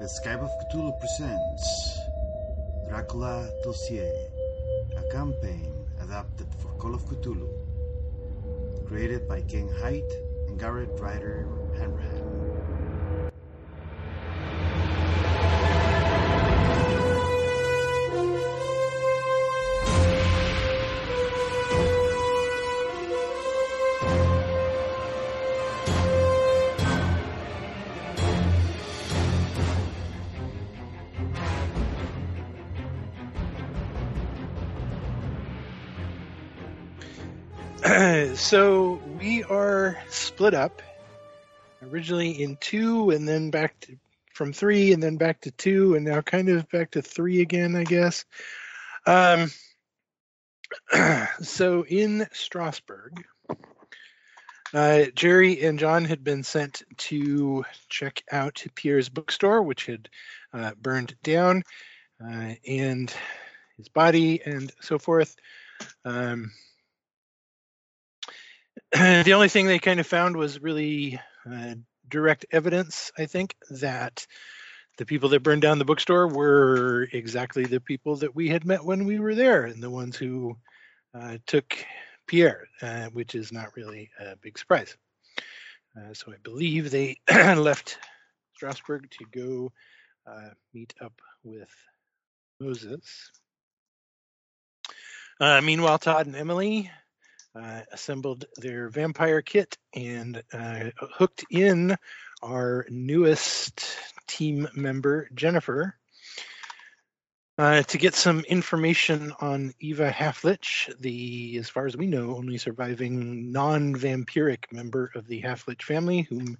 The Skype of Cthulhu presents Dracula Dossier, a campaign adapted for Call of Cthulhu, created by Ken Hite and Gareth Ryder Hanrahan. Split up originally in two and then back to from three and then back to two and now kind of back to three again i guess. Um, so in strasbourg uh, gerry and john had been sent to check out pierre's bookstore which had uh, burned down uh, and his body and so forth. Um, the only thing they kind of found was really uh, direct evidence, I think, that the people that burned down the bookstore were exactly the people that we had met when we were there and the ones who uh, took Pierre, uh, which is not really a big surprise. Uh, so I believe they left Strasbourg to go uh, meet up with Moses. Uh, meanwhile, Todd and Emilie uh, assembled their vampire kit and uh, hooked in our newest team member, Jennifer, uh, to get some information on Eva Halflich, the, as far as we know, only surviving non vampiric member of the Halflich family, whom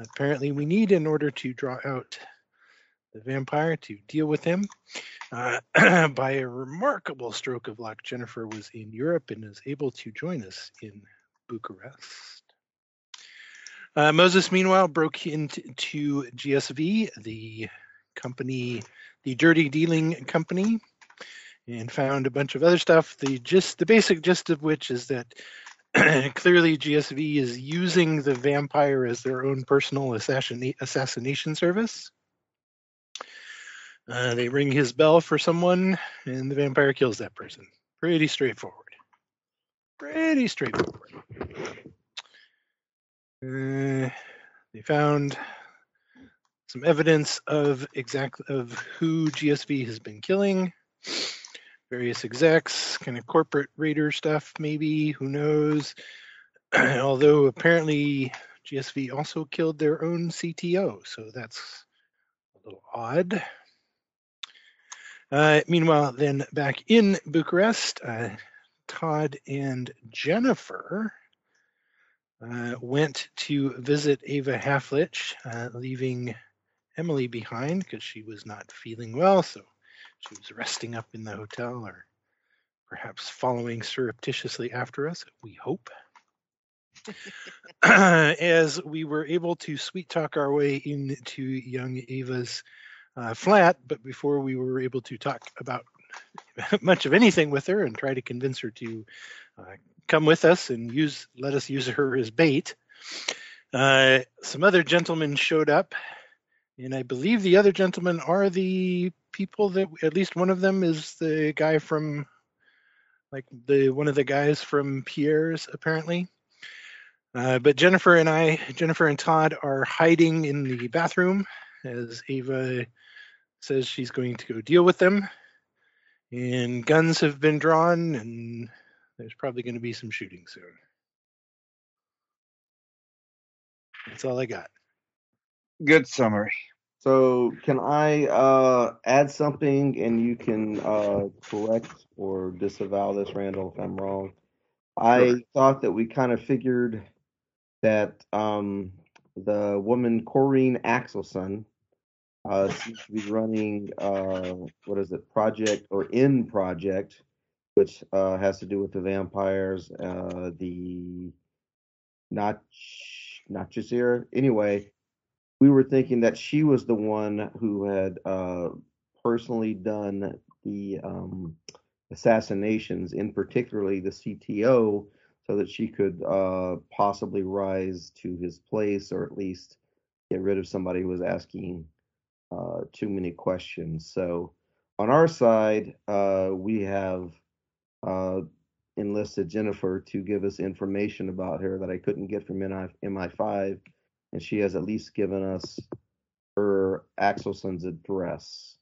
apparently we need in order to draw out the vampire to deal with him. Uh, by a remarkable stroke of luck, Jennifer was in Europe and is able to join us in Bucharest. Uh, Moses, meanwhile, broke into GSV, the company, the dirty dealing company, and found a bunch of other stuff. The just the basic gist of which is that clearly GSV is using the vampire as their own personal assassination assassination service. Uh, they ring his bell for someone, and the vampire kills that person. Pretty straightforward. Pretty straightforward. Uh, they found some evidence of exact of who GSV has been killing. Various execs, kind of corporate raider stuff, maybe. Who knows? Although apparently GSV also killed their own CTO, so that's a little odd. Uh, meanwhile, then back in Bucharest, uh, Todd and Jennifer uh, went to visit Ava Halflich, uh, leaving Emilie behind because she was not feeling well. So she was resting up in the hotel or perhaps following surreptitiously after us, we hope. As we were able to sweet talk our way into young Ava's uh, flat, but before we were able to talk about much of anything with her and try to convince her to uh, come with us and use let us use her as bait, uh, some other gentlemen showed up, and I believe the other gentlemen are the people that at least one of them is the guy from like the one of the guys from Pierre's apparently. Uh, but Jennifer and I, Jennifer and Todd, are hiding in the bathroom as Ava says she's going to go deal with them. And guns have been drawn, and there's probably going to be some shooting soon. That's all I got. Good summary. So can I uh, add something and you can uh, correct or disavow this, Randall, if I'm wrong? I Sure. thought that we kind of figured that um, the woman Corrine Axelson uh, seems to be running uh, what is it, project or in project, which uh, has to do with the vampires, uh, the not not Jazeera. Anyway, we were thinking that she was the one who had uh, personally done the um, assassinations, in particularly the CTO, so that she could uh, possibly rise to his place or at least get rid of somebody who was asking uh, too many questions. So on our side, uh, we have uh, enlisted Jennifer to give us information about her that I couldn't get from MI, MI5, and she has at least given us her Axelson's address.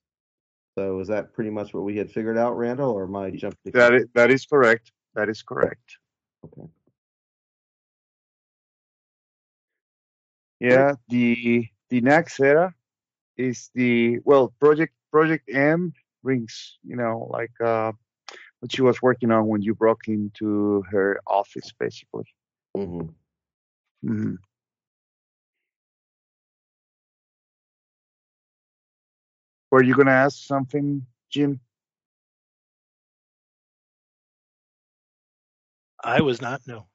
So is that pretty much what we had figured out, Randall, or am I jumping? That is, that is correct. That is correct. Okay. Yeah, the the next era is the well project project M brings you know like uh what she was working on when you broke into her office basically. hmm hmm Were you gonna ask something, Jim? I was not. No.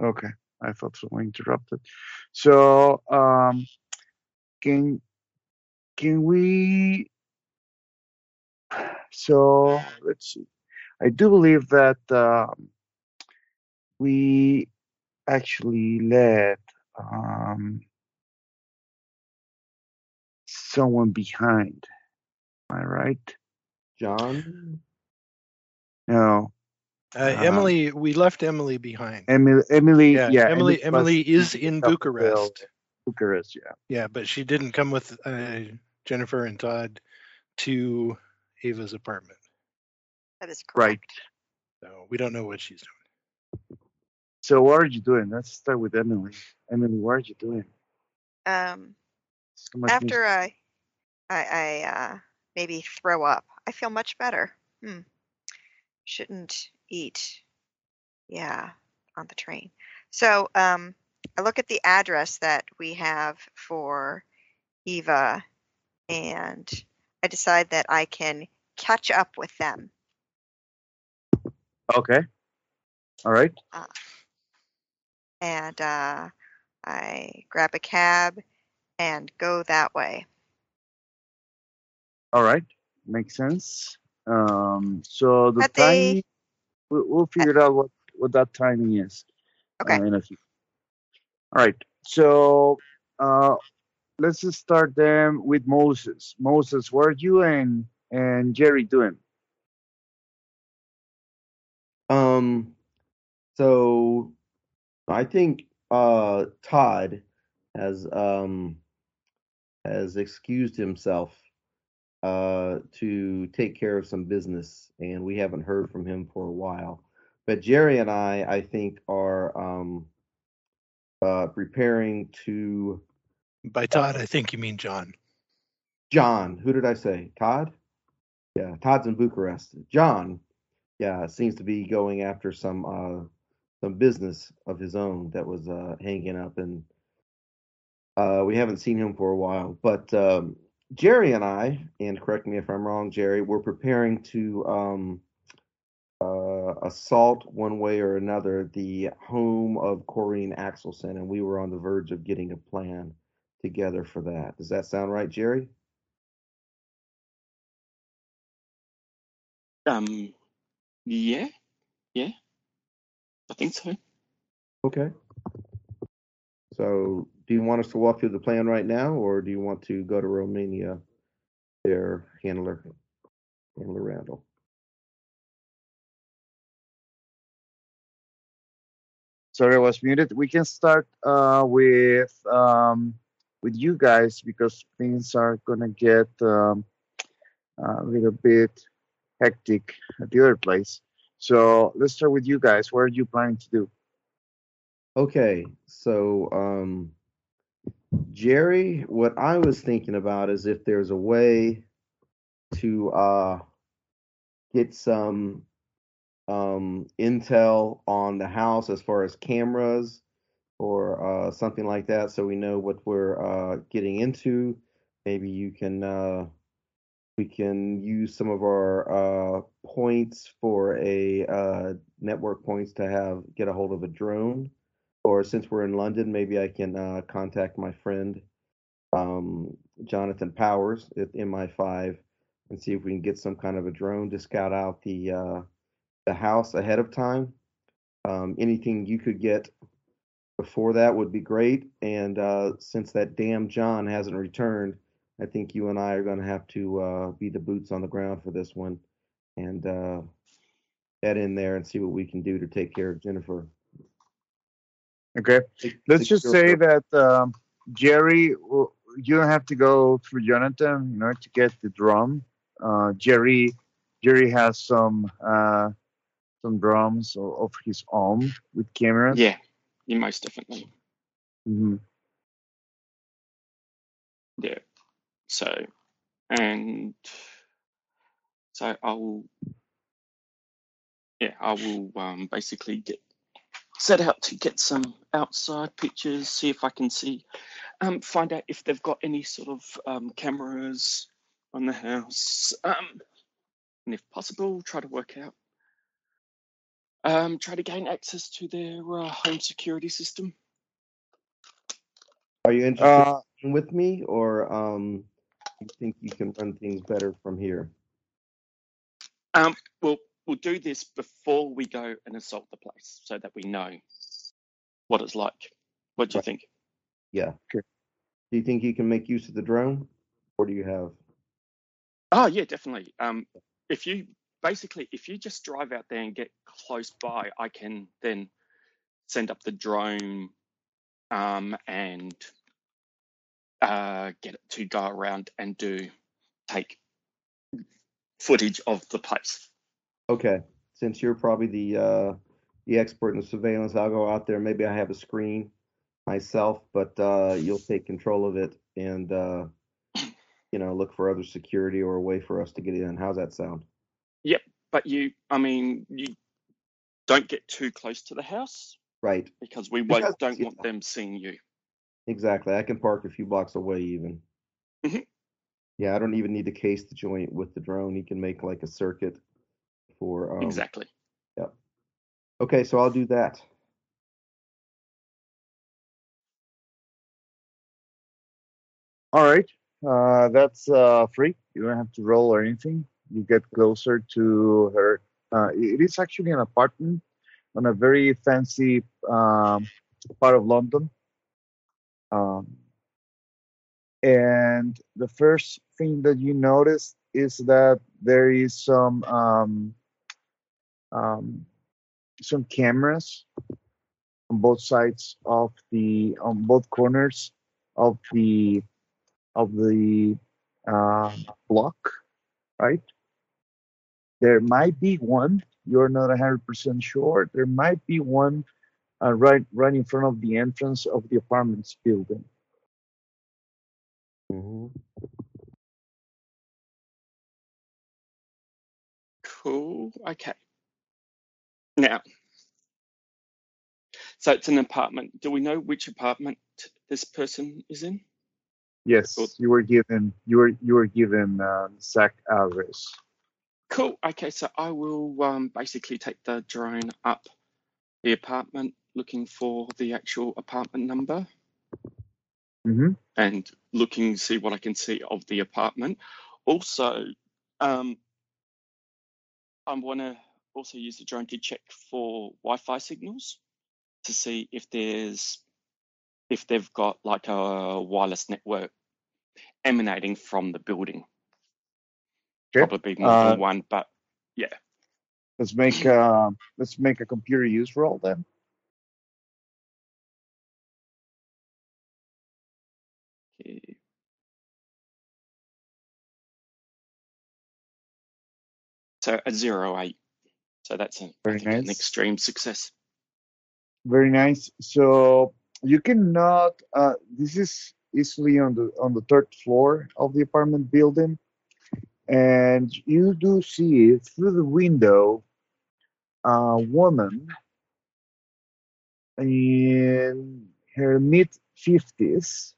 Okay, I thought someone interrupted. So, um, can can we? So let's see. I do believe that um, we actually let um, someone behind. Am I right? John? No, Uh, Uh, Emilie, we left Emilie behind. Emilie. Emilie. Yeah, Yeah, Emilie. was Emilie is in up the bill. Bucharest. Bucharest. Yeah. Yeah, but she didn't come with uh, Jennifer and Todd to Ava's apartment, That is Right. so we don't know what she's doing. So what are you doing? Let's start with Emilie. Emilie, what are you doing? Um, So after I, I, I uh, maybe throw up, I feel much better. Hmm. Shouldn't eat. Yeah, on the train. So um, I look at the address that we have for Eva, and I decide that I can catch up with them. Okay. All right. and uh, I grab a cab and go that way. All right. Makes sense. Um, so the At the- timing, we'll, we'll figure out what, what that timing is. Okay. Uh, a few. All right. So uh, let's start them with Moses. Moses, are you and and Gerry doing? Um, so I think uh Todd has um has excused himself uh to take care of some business and we haven't heard from him for a while. But Gerry and I I think are um uh preparing to By Todd, I think you mean John. John, who did I say? Todd? Yeah, Todd's in Bucharest. John, yeah, seems to be going after some uh some business of his own that was uh hanging up and uh we haven't seen him for a while. But um Gerry and I, and correct me if I'm wrong, Gerry, we're preparing to um uh assault one way or another the home of Corrine Axelson and we were on the verge of getting a plan together for that. Does that sound right, Gerry? Um, yeah, yeah, I think so. Okay. So, do you want us to walk through the plan right now, or do you want to go to Romania, there, handler, handler Randall? Sorry, I was muted. We can start uh, with um, with you guys because things are gonna get um, a little bit hectic at the other place. So let's start with you guys. What are you planning to do? Okay, so um, Gerry, what I was thinking about is if there's a way to uh, get some um, intel on the house as far as cameras or uh, something like that, so we know what we're uh, getting into. Maybe you can uh, we can use some of our uh, points for a uh, network points to have get a hold of a drone or since we're in London, maybe I can uh, contact my friend um, Jonathan Powers at MI5 and see if we can get some kind of a drone to scout out the the house ahead of time. Um, anything you could get before that would be great. And uh, since that damn John hasn't returned, I think you and I are going to have to uh, be the boots on the ground for this one, and uh, head in there and see what we can do to take care of Jennifer. Okay. Let's just say her. that um, Gerry, you don't have to go through Jonathan in order to get the drum. Uh, Gerry, Gerry has some uh, some drums of his own with cameras. Yeah, most definitely. Mhm. Yeah. So, and so I will, yeah, I will um, basically get set out to get some outside pictures, see if I can see, um, find out if they've got any sort of um, cameras on the house, um, and if possible, try to work out, um, try to gain access to their uh, home security system. Are you interested Uh, in with me, or um, you think you can run things better from here? Um, we'll we'll do this before we go and assault the place, so that we know what it's like. What do you Right. think? Yeah. Okay. Do you think you can make use of the drone, or do you have? Oh yeah, definitely. Um, if you basically if you just drive out there and get close by, I can then send up the drone um, and uh, get it to go around and do take footage of the place. Okay, since you're probably the uh, the expert in the surveillance, I'll go out there. Maybe I have a screen myself, but uh, you'll take control of it and uh, you know look for other security or a way for us to get in. How's that sound? Yep, but you, I mean, you don't get too close to the house Right, because we won't, Because- don't yeah. want them seeing you. exactly. I can park a few blocks away even. Mhm. Yeah, I don't even need to case the joint with the drone. You can make like a circuit for um, exactly. Yep. Okay, so I'll do that. all right. Uh, that's uh, free. You don't have to roll or anything. You get closer to her. Uh, it is actually an apartment on a very fancy um, part of London. Um, and the first thing that you notice is that there is some um, um, some cameras on both sides of the on both corners of the of the uh, block, right? There might be one. You're not hundred percent sure. There might be one uh, right right in front of the entrance of the apartments building. hmm Cool. Okay. Now, so it's an apartment. Do we know which apartment this person is in? Yes, Cool. you were given you were you were given uh, Zach address. Cool. Okay, so I will um, basically take the drone up the apartment looking for the actual apartment number hmm and looking see what I can see of the apartment. Also, um, I want to also use the drone to check for Wi-Fi signals to see if there's if they've got like a wireless network emanating from the building. Okay. Probably more Uh, than one, but yeah. Let's make uh, let's make a computer use roll then. Okay. So a zero eight. So that's a, think an extreme success. Very nice. So you cannot. Uh, this is easily on the on the third floor of the apartment building, and you do see through the window a woman in her mid fifties.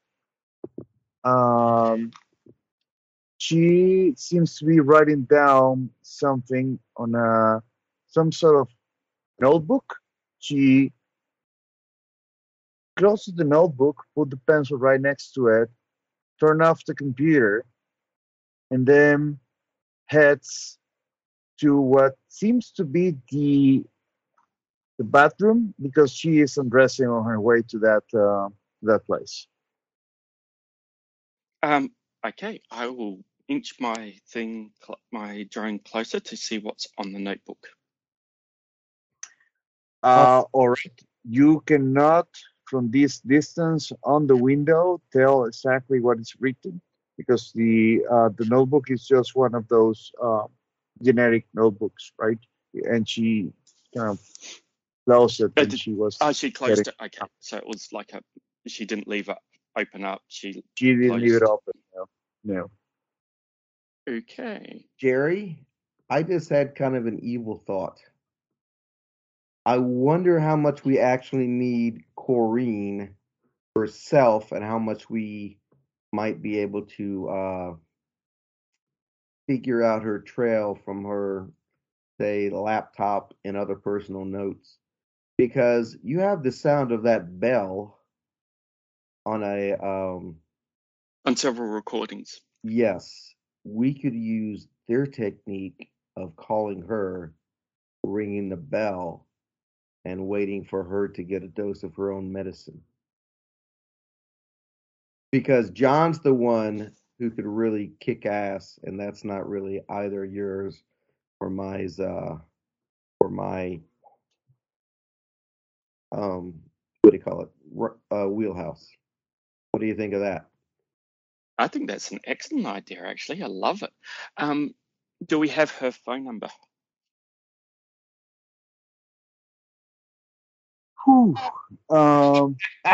Um, she seems to be writing down something on a some sort of notebook. She closes the notebook, put the pencil right next to it, turn off the computer, and then heads to what seems to be the the bathroom because she is undressing on her way to that uh, that place. Um, Okay, I will inch my thing, cl- my drone closer to see what's on the notebook. Uh, all right. You cannot, from this distance on the window, tell exactly what is written because the uh, the notebook is just one of those uh, generic notebooks, right? And she kind of closed it did- she was. Oh, she closed getting- it. Okay, so it was like a. She didn't leave it open up. She. She didn't leave it open. No. No. Okay. Gerry, I just had kind of an evil thought. I wonder how much we actually need Corrine herself and how much we might be able to uh, figure out her trail from her, say, laptop and other personal notes. Because you have the sound of that bell on a um, On several recordings. Yes, we could use their technique of calling her, ringing the bell, and waiting for her to get a dose of her own medicine. Because John's the one who could really kick ass, and that's not really either yours or my uh or my um what do you call it uh, wheelhouse. What do you think of that? I think that's an excellent idea. Actually, I love it. Um, do we have her phone number? Whew. Um,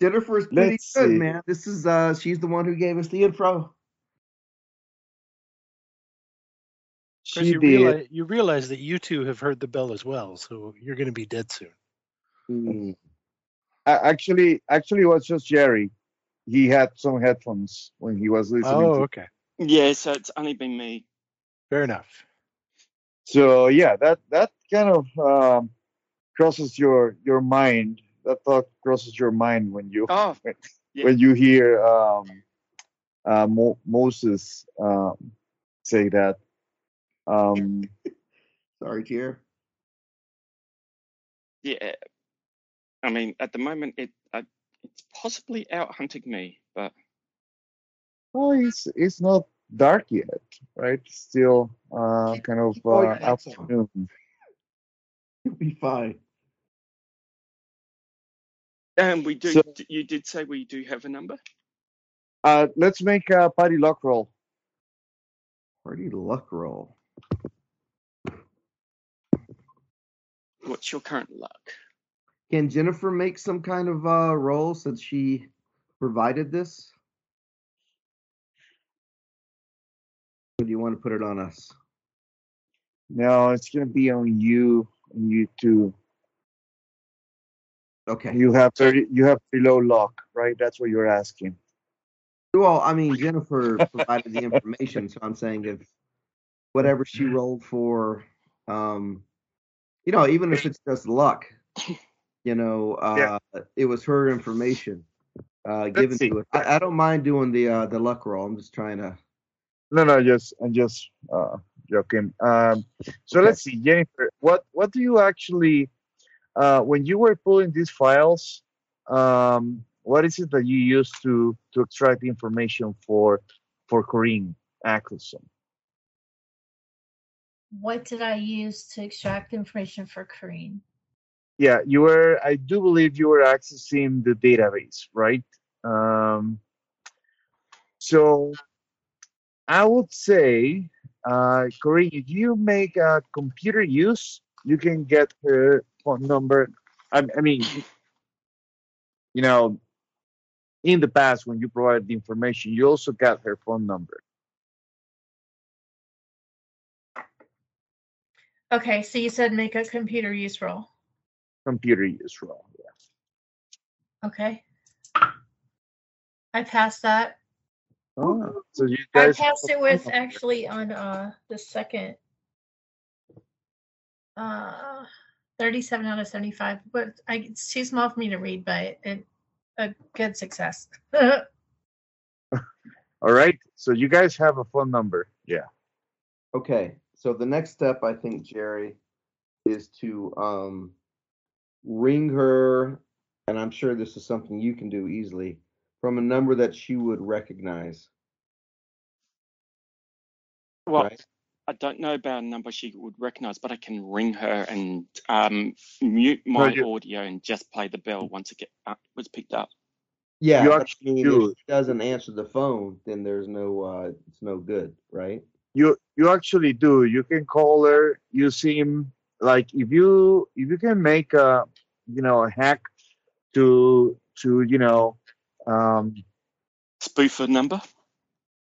Jennifer's pretty Let's good, see. man. This is uh she's the one who gave us the intro. She you did. realize, you realize that you two have heard the bell as well, so you're going to be dead soon. Hmm. A- Actually, actually, it was just Gerry. He had some headphones when he was listening. Oh, to okay. Yeah, so it's only been me. Fair enough. So yeah, that that kind of um, crosses your your mind. That thought crosses your mind when you Oh, yeah. when you hear um, uh, Mo- Moses um, say that. Um, Sorry, Jer. yeah. I mean, at the moment, it uh, it's possibly out hunting me, but well, it's it's not dark yet, right? Still uh, kind of keep all your uh, afternoon. You'll be fine. And we do. So- you did say we do have a number. Uh, let's make a party lock roll. Party luck roll. What's your current luck? Can Jennifer make some kind of uh roll since she provided this? Or do you want to put it on us? No, it's gonna be on you, and you too. Okay. You have very you have below lock, right? That's what you're asking. Well, I mean, Jennifer provided the information, so I'm saying if whatever she rolled for, um, you know, even if it's just luck, you know, uh, it was her information uh, given to us. I, I don't mind doing the uh, the luck roll. I'm just trying to. No, no, just I'm just uh, joking. Um, so Okay. let's see, Jennifer. What what do you actually uh, when you were pulling these files? Um, what is it that you used to to extract information for for Corinne Ackelson? What did I use to extract information for Corinne? Yeah, you were. I do believe you were accessing the database, right? Um, so I would say, uh, Corinne, if you make a computer use, you can get her phone number. I, I mean, you know, in the past when you provided the information, you also got her phone number. Okay, so you said make a computer use roll. Computer use role. Yeah. Okay. I passed that. Oh, so you I passed it with actually on uh the second uh 37 out of 75, but I it's too small for me to read, but it a good success. All right. So you guys have a phone number. Yeah. Okay, so the next step, I think, Gerry, is to um, ring her, and I'm sure this is something you can do easily. from a number that she would recognize. Well, right? I don't know about a number she would recognize, but I can ring her and um, mute No, my you, audio and just play the bell once it get uh, was picked up. Yeah, you but I mean, do. if she doesn't answer the phone, then there's no, uh, it's no good, right? You you actually do. You can call her. You seem like if you if you can make a you know a hack to to you know um Spoof a number.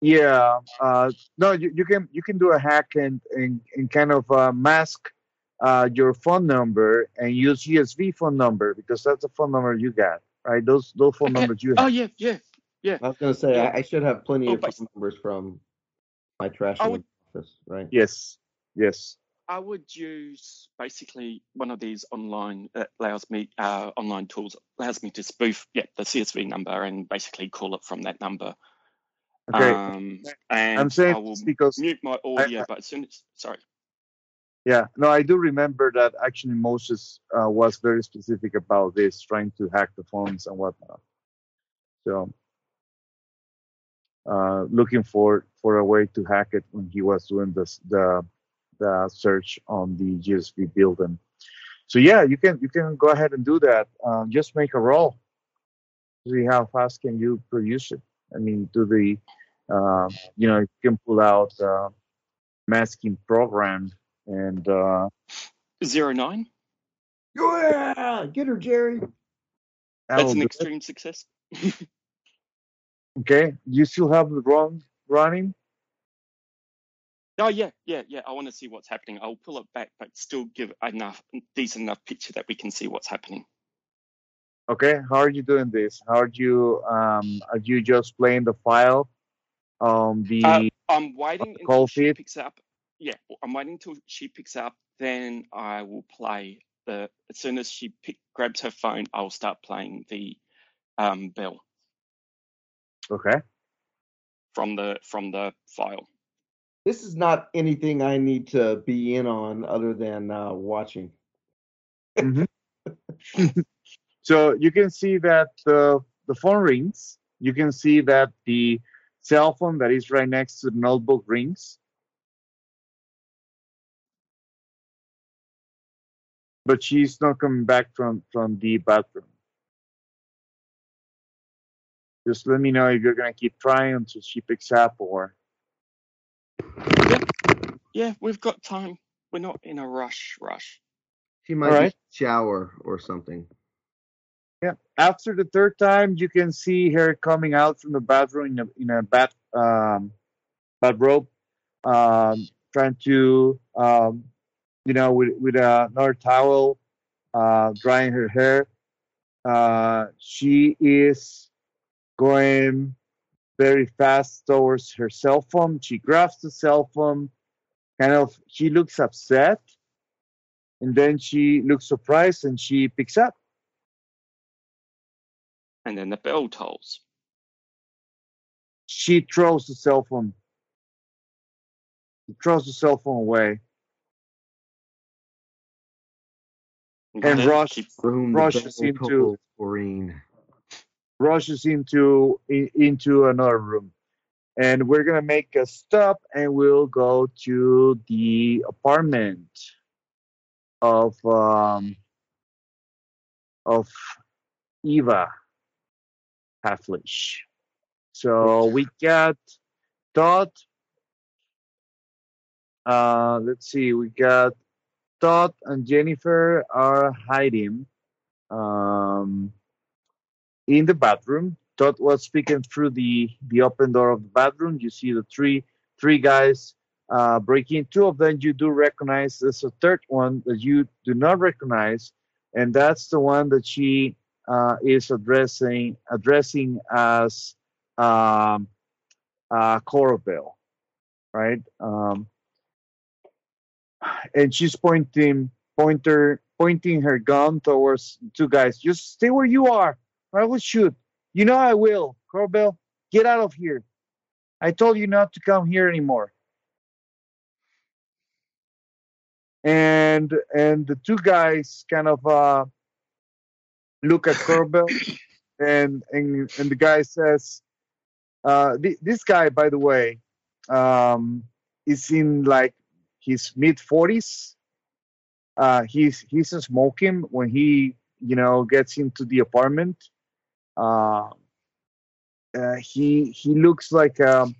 Yeah uh no you, you can you can do a hack and and, and kind of uh, mask uh your phone number and use GSV phone number because that's the phone number you got right those those phone Okay. numbers you have. Oh yeah, yeah, yeah. I was gonna say Yeah. I, I should have plenty Oh, of but phone numbers from my trash I would office, right? yes yes I would use basically one of these online that allows me uh, online tools allows me to spoof yeah the GSV number and basically call it from that number. Okay Um, I'm saying I because mute my I, audio, I but as soon as sorry, Yeah, no, I do remember that actually Moses uh, was very specific about this, trying to hack the phones and whatnot. So, uh, looking for for a way to hack it when he was doing this the the search on the GSV building. So yeah, you can you can go ahead and do that. Um, just make a roll. See how fast can you produce it. I mean, do the uh, you know you can pull out uh, masking program and uh, zero nine. Yeah, get her, Gerry. That's that'll an do it. extreme success. Okay, you still have the run running? Oh yeah, yeah, yeah. I want to see what's happening. I'll pull it back, but still give enough decent enough picture that we can see what's happening. Okay, how are you doing this? How are you um are you just playing the file um the Uh, I'm waiting the until call she feed? picks up. Yeah, I'm waiting until she picks up. Then I will play the. As soon as she pick, grabs her phone, I'll start playing the um, bell Okay. from the from the file. This is not anything I need to be in on other than uh, watching. hmm so you can see that the the phone rings. You can see that the cell phone that is right next to the notebook rings. But she's not coming back from from the bathroom. Just let me know if you're gonna keep trying until she picks up or Yeah, yeah, we've got time. We're not in a rush. Rush. She might right. shower or something. Yeah. After the third time, you can see her coming out from the bathroom in a in a bat um bat robe, um, trying to um, you know, with with another towel, uh, drying her hair. Uh, she is going very fast towards her cell phone. She grabs the cell phone, kind of. She looks upset, and then she looks surprised, and she picks up. And then the bell tolls. she throws the cell phone. She throws the cell phone away. And Then rush keep Boom, the rushes into rushes into in, into another room. And we're gonna make a stop and we'll go to the apartment of um of eva Halflish. so we got Todd Uh, let's see, we got Todd and Jennifer are hiding um, in the bathroom. Todd was speaking through the the open door of the bathroom. You see the three three guys uh, breaking. Two of them you do recognize. There's a third one that you do not recognize, and that's the one that she uh, is addressing addressing as um, uh, Corabelle, right? Um, and she's pointing pointer pointing her gun towards two guys. Just stay where you are, I will shoot. You know I will. Corbell, get out of here. I told you not to come here anymore. And and the two guys kind of uh, look at Corbell and and and the guy says, uh, th- this guy, by the way, um, is in like his mid forties. Uh, he's he's smoking when he you know gets into the apartment. Uh, uh, he he looks like um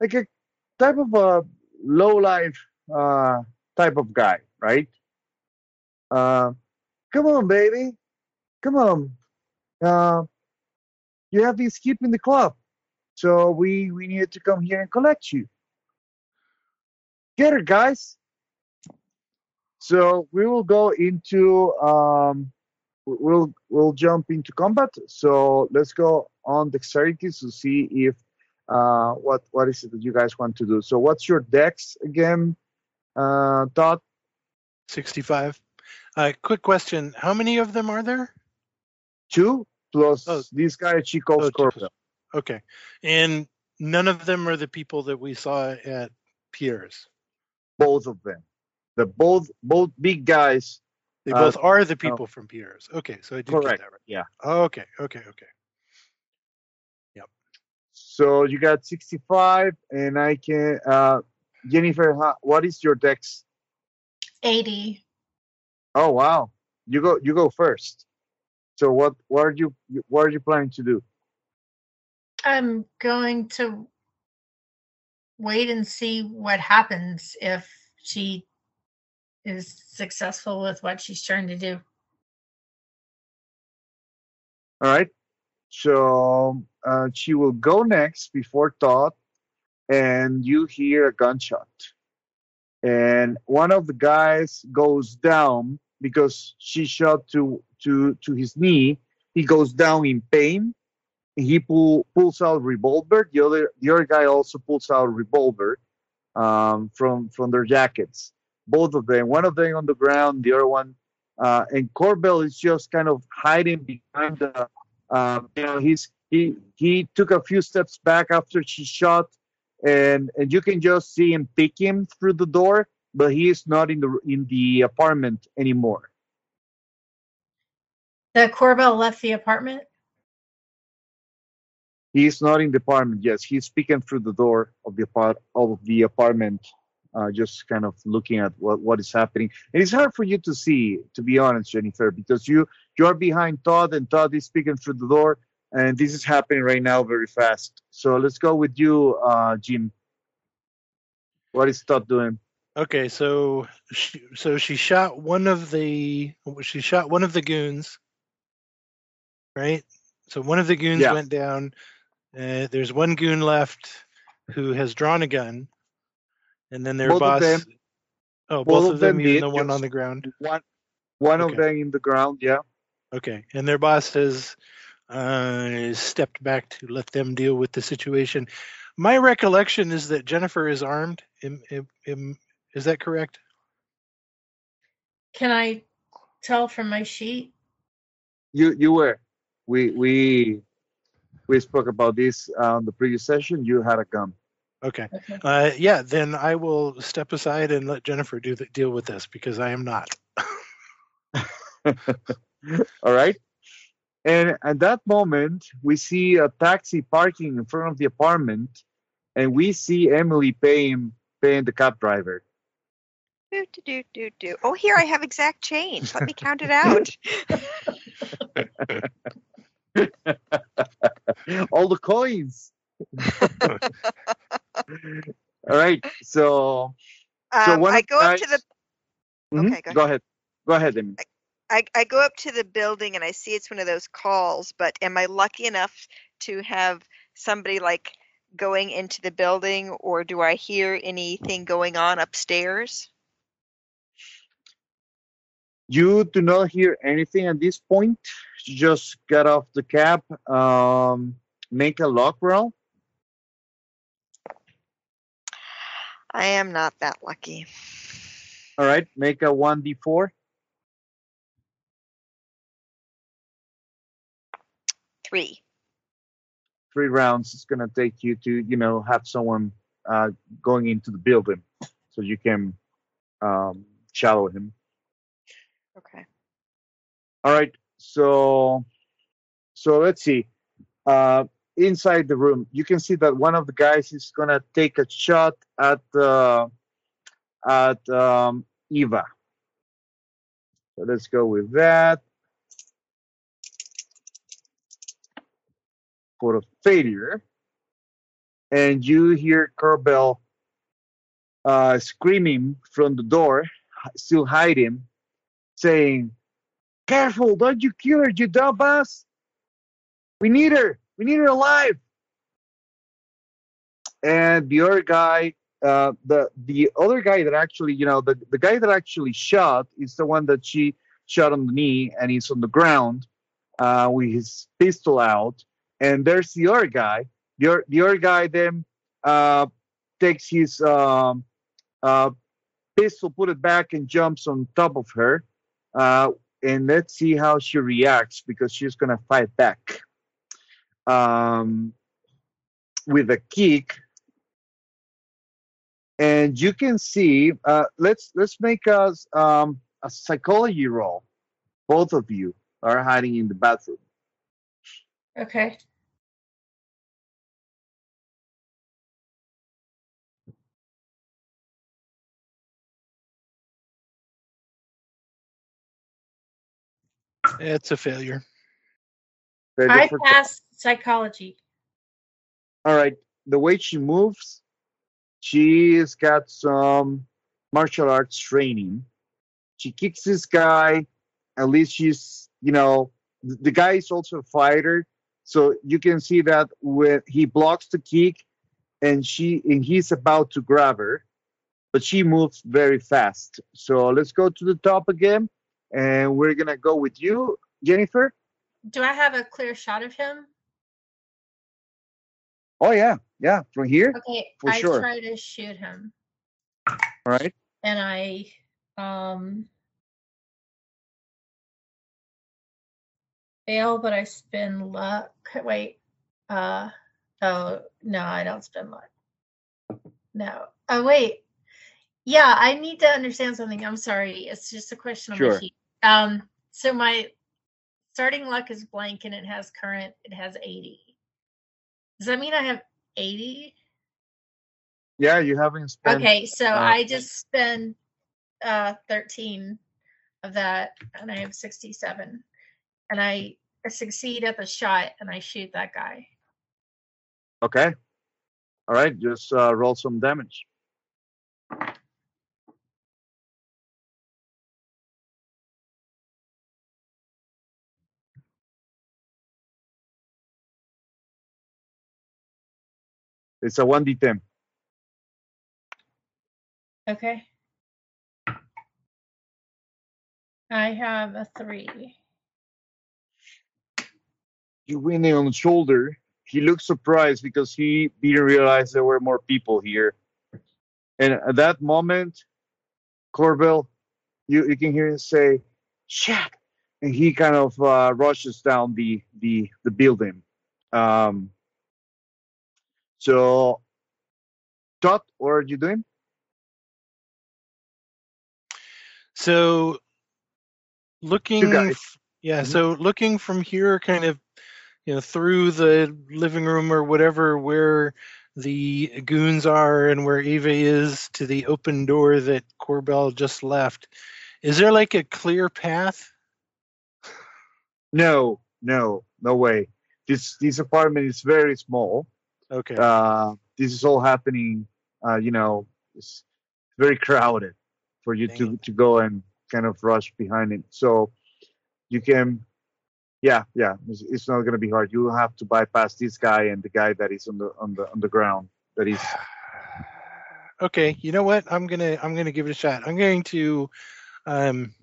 like a type of a low life uh, type of guy, right? Uh, come on, baby, come on. Uh, you have been skipping the club, so we we needed to come here and collect you. Get her, guys. So we will go into um, we'll we'll jump into combat. So let's go on dexterity to see if uh, what what is it that you guys want to do. So what's your dex again, uh, Todd? 65. Uh, quick question. How many of them are there? Two plus Oh. this guy Chico Oh, two Scorpio. Okay. And none of them are the people that we saw at Pierre's. Both of them. The both both big guys. They Uh, both are the people from Pierre's. Okay, so I did Correct. get that right. Yeah. Okay, okay, okay. Yep. So you got 65, and I can. Uh, Jennifer, what is your dex? 80. Oh wow, you go you go first. So what what are you what are you planning to do? I'm going to wait and see what happens if she is successful with what she's trying to do. All right. So uh, she will go next before Todd, and you hear a gunshot. And one of the guys goes down because she shot to to to his knee. He goes down in pain. He pull, pulls out revolver. The other the other guy also pulls out revolver um, from from their jackets. Both of them. One of them on the ground. The other one. Uh, and Corbell is just kind of hiding behind the um, you know, he's he he took a few steps back after she shot, and and you can just see him pick him through the door, but he is not in the in the apartment anymore. The Corbell left the apartment. He is not in the apartment. Yes, he's peeking through the door of the apart of the apartment, uh, just kind of looking at what what is happening. And it's hard for you to see, to be honest, Jennifer, because you you are behind Todd, and Todd is peeking through the door, and this is happening right now very fast. So let's go with you, uh, Jim. What is Todd doing? Okay, so she, so she shot one of the she shot one of the goons, right? So one of the goons Yeah. went down. Uh, there's one goon left who has drawn a gun, and then their Both of boss. them- oh, both both of of them, them even the one on the ground. One one Okay. of them in the ground. Yeah. Okay, and their boss has uh, stepped back to let them deal with the situation. My recollection is that Jennifer is armed. Am- am- am- is that correct? Can I tell from my sheet? You you were. We we we spoke about this on the previous session. You had a gun. Okay. Okay. Uh, yeah, then I will step aside and let Jennifer do the deal with this because I am not. All right. And at that moment, we see a taxi parking in front of the apartment, and we see Emilie paying paying the cab driver. Do, do, do, do, do. Oh, here I have exact change. Let me count it out. All the coins. All right. So so Um, one I go up to the Mhm. Okay, go go ahead. Go ahead, Emilie. I, I go up to the building and I see it's one of those calls, but am I lucky enough to have somebody like going into the building or do I hear anything going on upstairs? You do not hear anything at this point. You just get off the cab. Um, make a lock roll. I am not that lucky. All right. Make a one d four. Three. Three rounds. It's gonna take you to you know have someone uh, going into the building, so you can um, shallow him. Okay. All right. So So let's see. Uh, inside the room, you can see that one of the guys is gonna take a shot at uh, at um, Eva. So let's go with that. For a failure, and you hear Corbell uh, screaming from the door, still hiding, saying, "Careful! Don't you kill her, you dumbass! We need her! We need her alive!" And the other guy, uh, the the other guy that actually, you know, the the guy that actually shot is the one that she shot on the knee, and he's on the ground uh, with his pistol out. And there's the other guy. The the other guy then uh, takes his um, uh, pistol, put it back, and jumps on top of her. Uh, and let's see how she reacts because she's gonna fight back um, with a kick. And you can see. Uh, let's let's make us um, a psychology roll. Both of you are hiding in the bathroom. Okay. It's a failure. Very I different- passed psychology. All right. The way she moves, she's got some martial arts training. She kicks this guy. At least she's, you know, the guy is also a fighter. So you can see that when he blocks the kick and she and he's about to grab her, but she moves very fast. So let's go to the top again. And we're gonna go with you, Jennifer. Do I have a clear shot of him? Oh yeah, yeah, from here. Okay, For I sure. try to shoot him, All right. and I um fail, but I spin luck. Wait, uh, oh no, I don't spin luck. No, oh wait, yeah, I need to understand something. I'm sorry, it's just a question on my Sure. sheet. Um, so my starting luck is blank, and it has current. It has 80. Does that mean I have 80? Yeah, you haven't spent. Okay, so uh, I just spend uh 13 of that and I have 67. And I succeed at the shot and I shoot that guy. Okay. All right, just uh, roll some damage. It's a 1d10. Okay. I have a 3. You win it on the shoulder. He looks surprised because he didn't realize there were more people here. And at that moment, Corbell, you, you can hear him say, shit. And he kind of uh, rushes down the, the, the building. Um, so, Todd, what are you doing? So looking, f- yeah. Mhm. So looking from here, kind of, you know, through the living room or whatever, where the goons are and where Eva is to the open door that Corbell just left. Is there like a clear path? No, no, no way. This this apartment is very small. Okay. Uh, this is all happening. Uh, you know, it's very crowded for you to to go and kind of rush behind it. So you can, yeah, yeah. It's, it's not going to be hard. You will have to bypass this guy and the guy that is on the on the on the ground. That is okay. You know what? I'm gonna I'm gonna give it a shot. I'm going to um,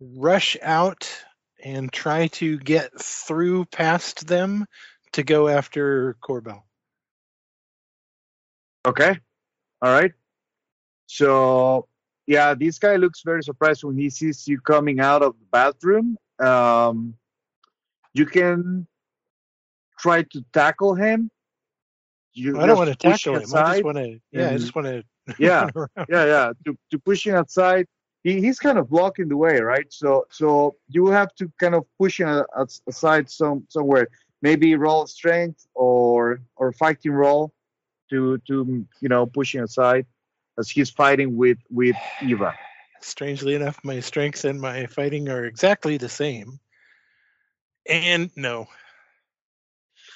rush out and try to get through past them to go after Corbell. okay. All right. So yeah, this guy looks very surprised when he sees you coming out of the bathroom. Um, you can try to tackle him. You I don't want to tackle him. I just want to. Yeah, I just want to. Yeah, yeah, yeah. To to push him outside, he, he's kind of blocking the way, right? So so you have to kind of push him aside some somewhere. Maybe roll strength or or fighting roll to to you know push him aside as he's fighting with with Eva. Strangely enough, my strength and my fighting are exactly the same. And no.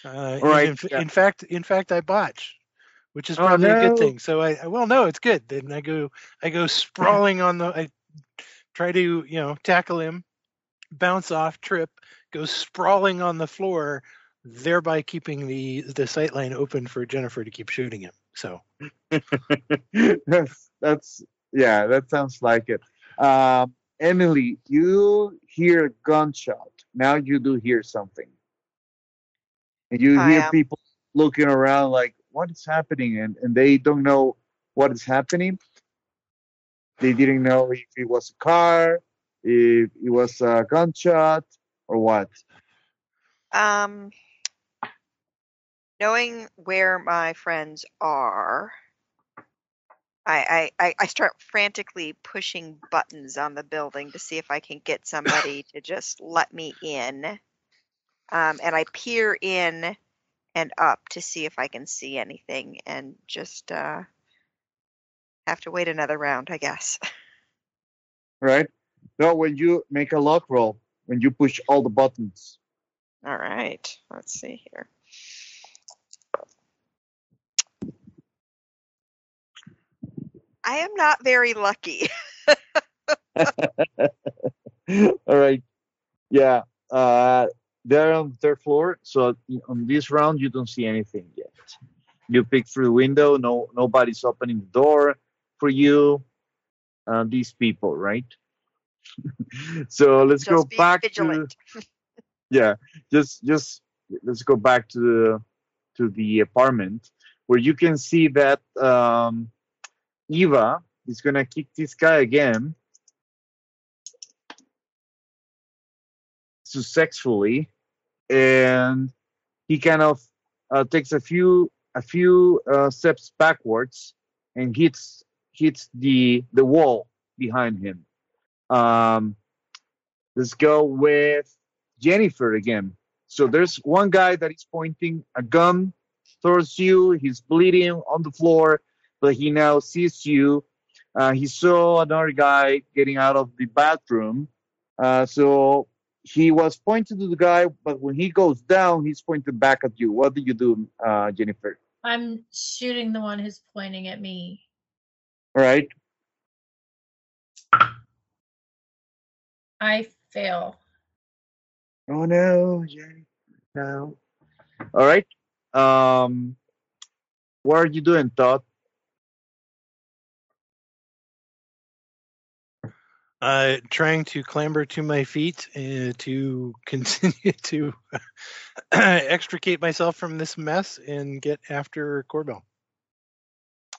Uh, All right, In, yeah. in fact, in fact, I botch, which is Oh, probably a good thing. So I, I- well, no, it's good. Then I go, I go sprawling on the. I try to, you know, tackle him, bounce off, trip, go sprawling on the floor, thereby keeping the the sight line open for Jennifer to keep shooting him. So that's that's yeah, that sounds like it. Um, Emilie, you hear a gunshot. Now you do hear something. And you I hear am- people looking around like, what is happening? And and they don't know what is happening. They didn't know if it was a car, if it was a gunshot, or what. Um, knowing where my friends are, I, I, I, start frantically pushing buttons on the building to see if I can get somebody to just let me in. Um, and I peer in and up to see if I can see anything and just uh, have to wait another round, I guess. Right? So when you make a luck roll, when you push all the buttons. All right, let's see here. I am not very lucky. All right. Yeah. Uh, they're on the third floor. So on this round, you don't see anything yet. You peek through the window. No, nobody's opening the door for you. Uh, these people, right? so let's go Just be back vigilant. to yeah. Just just let's go back to the to the apartment where you can see that um, Eva is gonna kick this guy again successfully, and he kind of uh, takes a few a few uh, steps backwards and hits hits the the wall behind him. Um, let's go with Jennifer again. So there's one guy that is pointing a gun towards you. He's bleeding on the floor, but he now sees you. Uh, he saw another guy getting out of the bathroom. Uh, so he was pointing to the guy, but when he goes down, he's pointing back at you. What do you do, uh, Jennifer? I'm shooting the one who's pointing at me. All right. I fail. Oh no, Jennifer, no. All right. Um, what are you doing, Todd? Uh, trying to clamber to my feet uh, to continue to extricate myself from this mess and get after Corbell.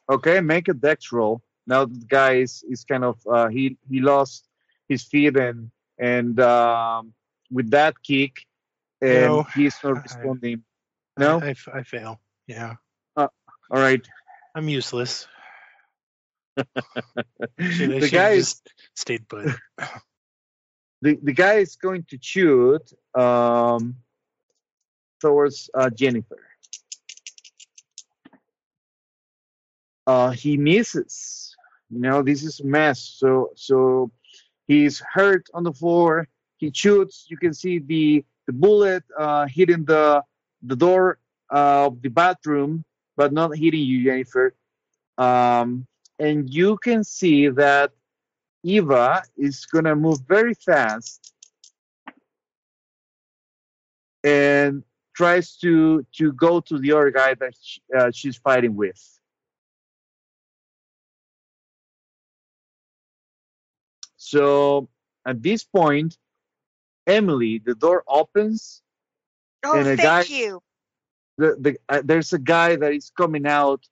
Okay, make a dex roll. Now the guy is, is kind of uh, he he lost his feet and and um, with that kick, and No, he's not I- responding. No. I, fail. Yeah, All right. I'm useless. The guy is stayed put. the, the guy is going to shoot um, towards uh, Jennifer. Uh, he misses. You know, this is a mess. So so he's hurt on the floor. He shoots. You can see the the bullet uh, hitting the the door of the bathroom, but not hitting you, Jennifer. Um, and you can see that Eva is gonna move very fast and tries to to go to the other guy that sh uh, she's fighting with. So at this point, Emilie, the door opens. Oh, And a thank guy- you. The, the, uh, there's a guy that is coming out,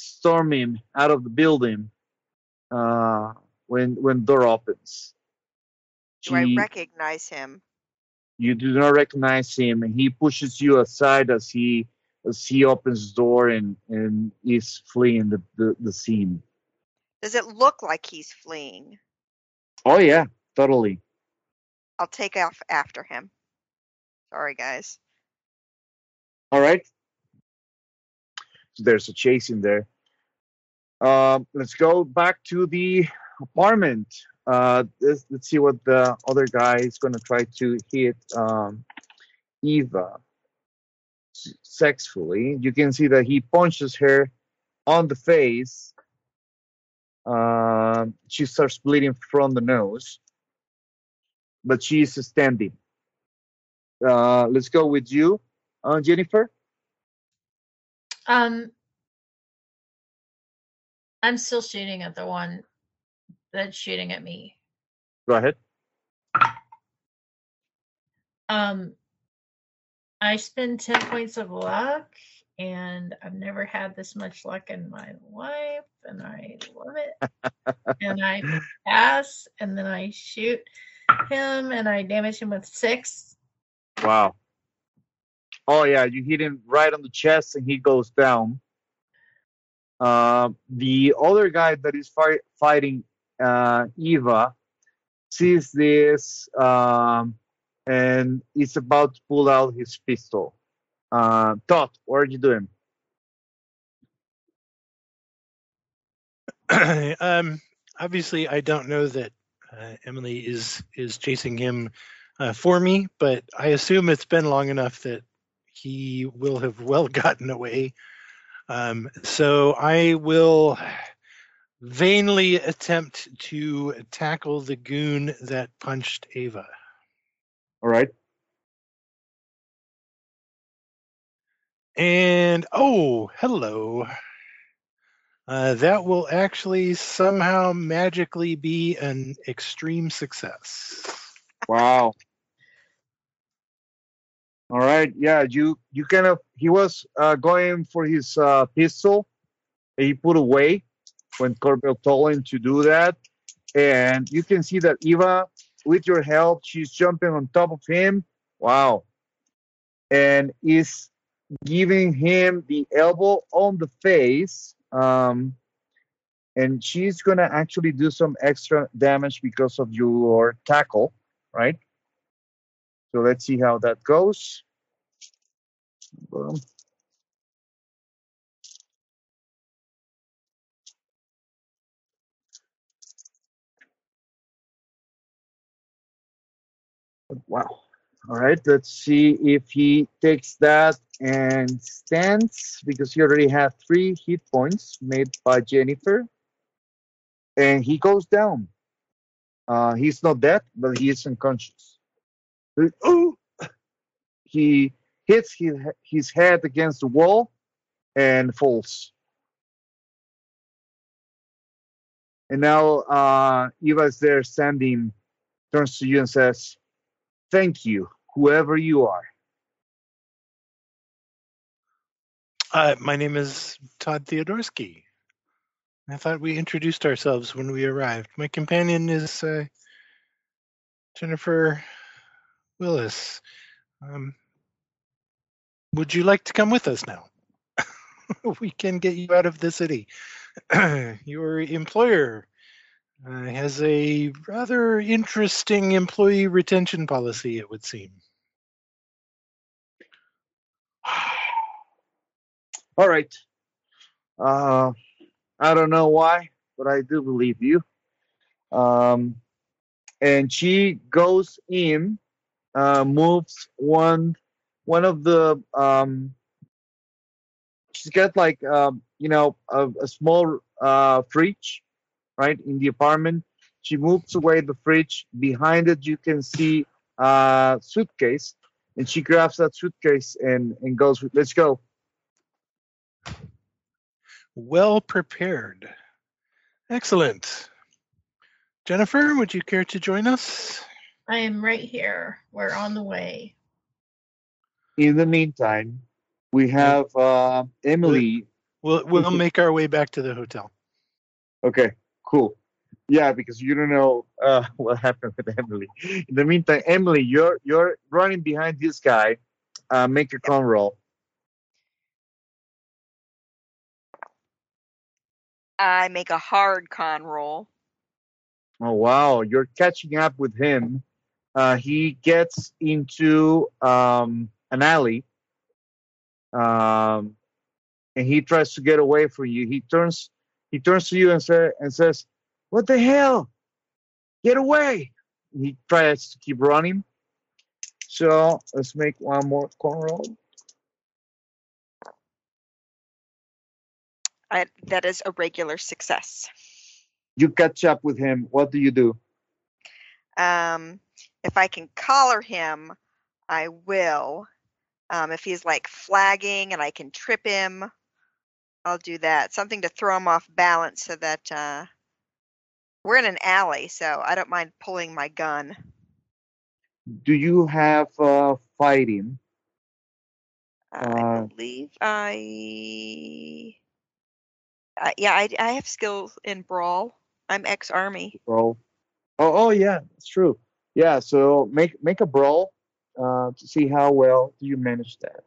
storming out of the building uh, when when door opens. Do I recognize him? you do not recognize him and he pushes you aside as he as he opens the door and and is fleeing the, the, the scene Does it look like he's fleeing? Oh yeah, totally. I'll take off after him. Sorry, guys. All right. There's a chase in there. Um, let's go back to the apartment. Uh, let's, let's see what the other guy is going to try to hit um, Eva sexually. You can see that he punches her on the face. Um, she starts bleeding from the nose, but she's standing. Uh, let's go with you, uh, Jennifer. Um, I'm still shooting at the one that's shooting at me. Go ahead. Um, I spend 10 points of luck, and I've never had this much luck in my life, and I love it. and I pass, and then I shoot him, and I damage him with six. Wow. Oh yeah, you hit him right on the chest and he goes down. Uh, the other guy that is fi- fighting uh, Eva sees this um, and is about to pull out his pistol. Uh, Todd, what are you doing? um, obviously, I don't know that uh, Emilie is is chasing him uh, for me, but I assume it's been long enough that he will have well gotten away. Um, so I will vainly attempt to tackle the goon that punched Ava. All right. And oh, hello. Uh, that will actually somehow magically be an extreme success. Wow. All right. Yeah, you you kind of he was uh, going for his uh, pistol. He put away when Corbell told him to do that, and you can see that Eva, with your help, she's jumping on top of him. Wow, and is giving him the elbow on the face. Um, and she's gonna actually do some extra damage because of your tackle, right? So let's see how that goes. Boom. Wow. All right, let's see if he takes that and stands because he already had three hit points made by Jennifer. And he goes down. Uh, he's not dead, but he is unconscious. Ooh! He hits his, his head against the wall and falls. And now uh, Eva is there standing, turns to you and says, Thank you, whoever you are. Uh, my name is Todd Theodorsky. I thought we introduced ourselves when we arrived. My companion is uh, Jennifer Willis. Um, would you like to come with us now? we can get you out of the city. Your employer uh, has a rather interesting employee retention policy, it would seem. All right. Uh, I don't know why, but I do believe you. Um, and she goes in, uh, moves one one of the um, she's got like um, you know a, a small uh, fridge, right in the apartment. She moves away the fridge. Behind it, you can see a suitcase, and she grabs that suitcase and and goes. Let's go. Well prepared. Excellent. Jennifer, would you care to join us? I am right here. We're on the way. In the meantime, we have uh, Emilie. We'll we'll make our way back to the hotel. Okay, cool. Yeah, because you don't know uh, what happened with Emilie. In the meantime, Emilie, you're you're running behind this guy. Uh, make a con roll. I make a hard con roll. Oh wow, you're catching up with him. Uh, he gets into um, an alley, um, and he tries to get away from you. He turns, he turns to you and say, and says, "What the hell? Get away!" He tries to keep running. So let's make one more con roll. I, that is a regular success. You catch up with him. What do you do? Um, if I can collar him, I will. Um, if he's like flagging and I can trip him, I'll do that. Something to throw him off balance so that uh, we're in an alley, so I don't mind pulling my gun. Do you have uh, fighting? I Uh, believe I. Uh, yeah, I, I have skills in brawl. I'm ex-army. brawl. Oh, oh yeah, it's true. Yeah, so make make a brawl uh, to see how well do you manage that.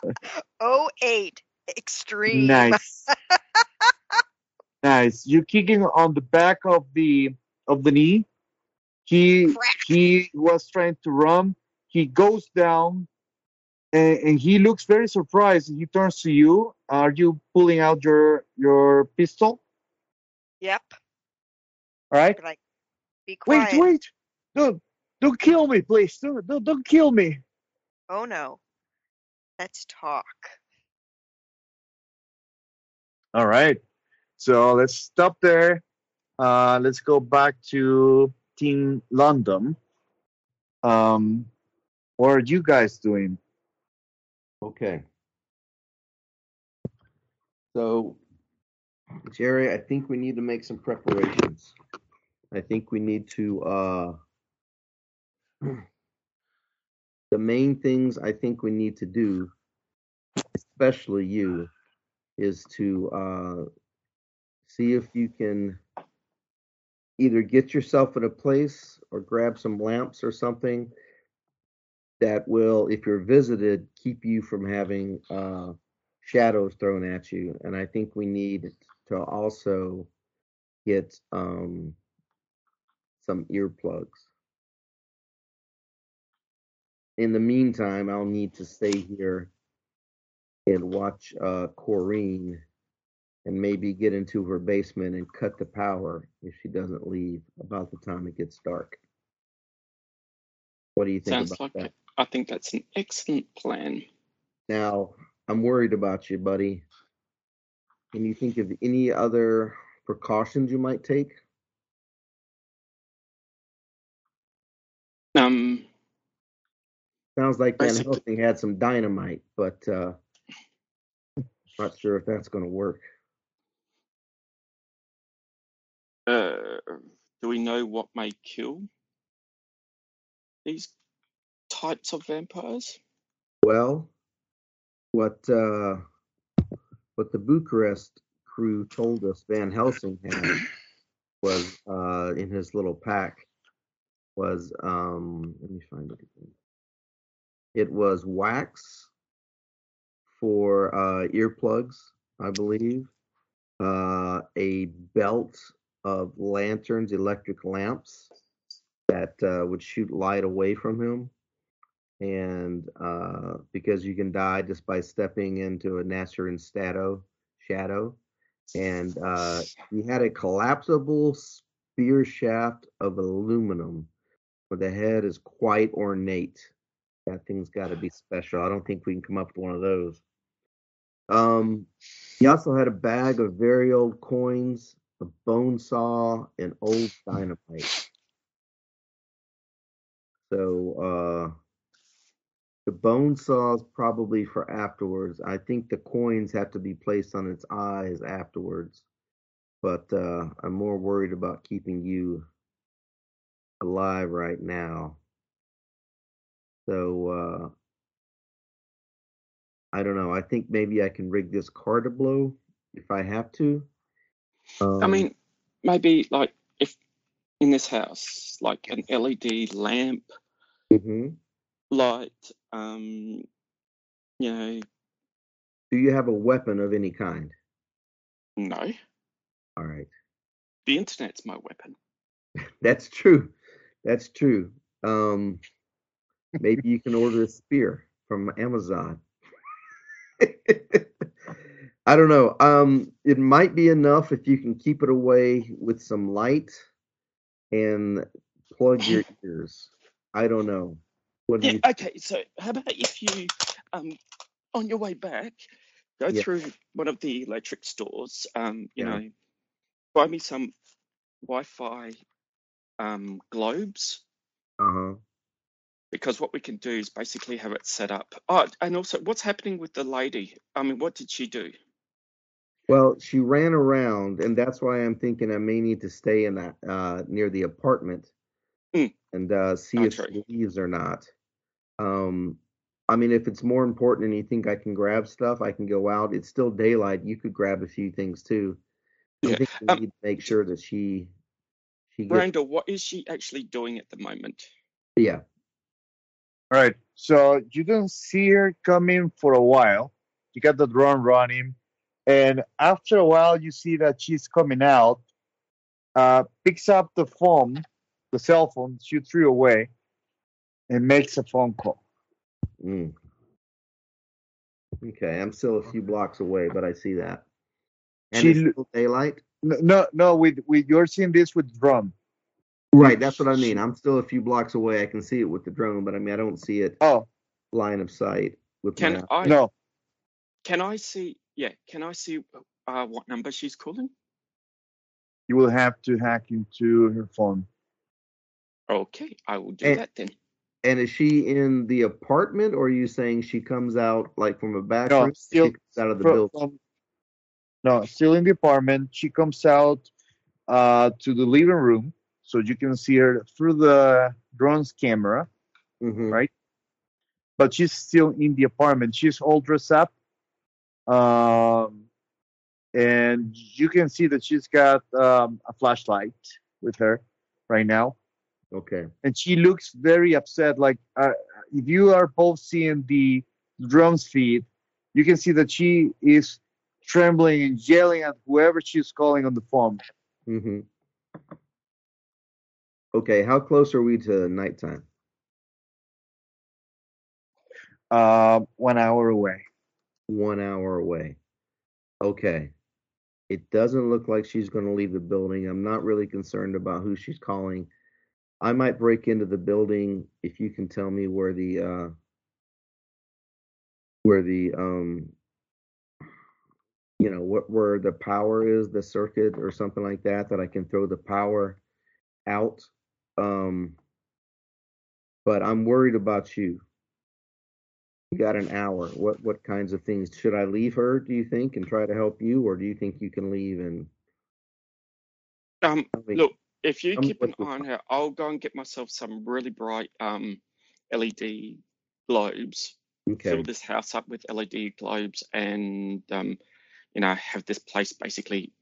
oh eight extreme. Nice, nice. You're kicking on the back of the of the knee. He he was trying to run. He goes down, and, and he looks very surprised. He turns to you. Are you pulling out your your pistol? Yep. All right. Like, be Wait, wait! Don't don't kill me, please! Don't don't, don't kill me! Oh no. Let's talk. All right. So let's stop there. Uh, let's go back to Team London. Um, what are you guys doing? Okay. So, Gerry, I think we need to make some preparations. I think we need to. Uh, the main things I think we need to do, especially you, is to uh, see if you can either get yourself in a place or grab some lamps or something that will, if you're visited, keep you from having uh, shadows thrown at you. And I think we need to also get um, some earplugs. In the meantime, I'll need to stay here and watch uh, Corrine and maybe get into her basement and cut the power if she doesn't leave about the time it gets dark. What do you think Sounds about like that? I think that's an excellent plan. Now, I'm worried about you, buddy. Can you think of any other precautions you might take? Um, Sounds like Van Helsing had some dynamite, but uh, not sure if that's going to work. uh, do we know what may kill these types of vampires? Well, what uh, what the Bucharest crew told us Van Helsing had was uh, in his little pack was um, let me find it again. It was wax for uh, earplugs, I believe. Uh, a belt of lanterns, electric lamps that uh, would shoot light away from him and uh, because you can die just by stepping into a Nasserin stato shadow. And uh, he had a collapsible spear shaft of aluminum, where the head is quite ornate. That thing's got to be special. I don't think we can come up with one of those. Um, he also had a bag of very old coins, a bone saw, and old dynamite. So, uh, the bone saw is probably for afterwards. I think the coins have to be placed on its eyes afterwards. But uh, I'm more worried about keeping you alive right now. So uh, I don't know. I think maybe I can rig this car to blow if I have to. Um, I mean, maybe like if in this house, like an LED lamp mhm. light, um, you know, do you have a weapon of any kind? no. All right. the internet's my weapon. That's true. That's true. Um, maybe you can order a spear from Amazon. I don't know. Um, it might be enough if you can keep it away with some light and plug your ears. I don't know. What do Yeah, you? okay, so how about if you, um, on your way back, go Yeah. through one of the electric stores, um, you Yeah. know, buy me some Wi-Fi um, globes Uh huh. because what we can do is basically have it set up. Oh, and also, what's happening with the lady? I mean, what did she do? Well, she ran around, and that's why I'm thinking I may need to stay in that uh, near the apartment Mm. and uh, see if she leaves or not. Um, I mean, if it's more important and you think I can grab stuff, I can go out. It's still daylight. You could grab a few things too. I Yeah. think we Um, need to make sure that she she gets. Randall, what is she actually doing at the moment? Yeah. All right. So you don't see her coming for a while. You got the drone running, and after a while, you see that she's coming out. Uh, picks up the phone, the cell phone she threw away, and makes a phone call. Mm. Okay, I'm still a few blocks away, but I see that. And She it's l- still daylight. No, no, no with with you're seeing this with drone. Right, that's what I mean. I'm still a few blocks away. I can see it with the drone, but I mean I don't see it Oh line of sight with Can I? no, Can I see? Yeah, can I see uh, what number she's calling? you will have to hack into her phone. Okay, I will do And- that then. And is she in the apartment, or are you saying she comes out like from a back No, room? still she comes out of the Fro- building. from- no, still in the apartment. She comes out uh, to the living room, so you can see her through the drone's camera. Mhm. right? But she's still in the apartment. She's all dressed up, um, and you can see that she's got um, a flashlight with her right now, Okay. and she looks very upset. Like uh, if you are both seeing the drone's feed, you can see that she is trembling and yelling at whoever she's calling on the phone. Mm-hmm. Okay. How close are we to nighttime? Uh, one hour away. One hour away. Okay. It doesn't look like she's going to leave the building. I'm not really concerned about who she's calling. I might break into the building if you can tell me where the uh where the um you know what where the power is, the circuit or something like that that I can throw the power out. Um but I'm worried about you. You got an hour. What what kinds of things should I leave her? Do you think and try to help you, or do you think you can leave and Um, look, if you keep an eye on her, I'll go and get myself some really bright um LED globes. Okay. Fill this house up with LED globes, and um, you know, have this place basically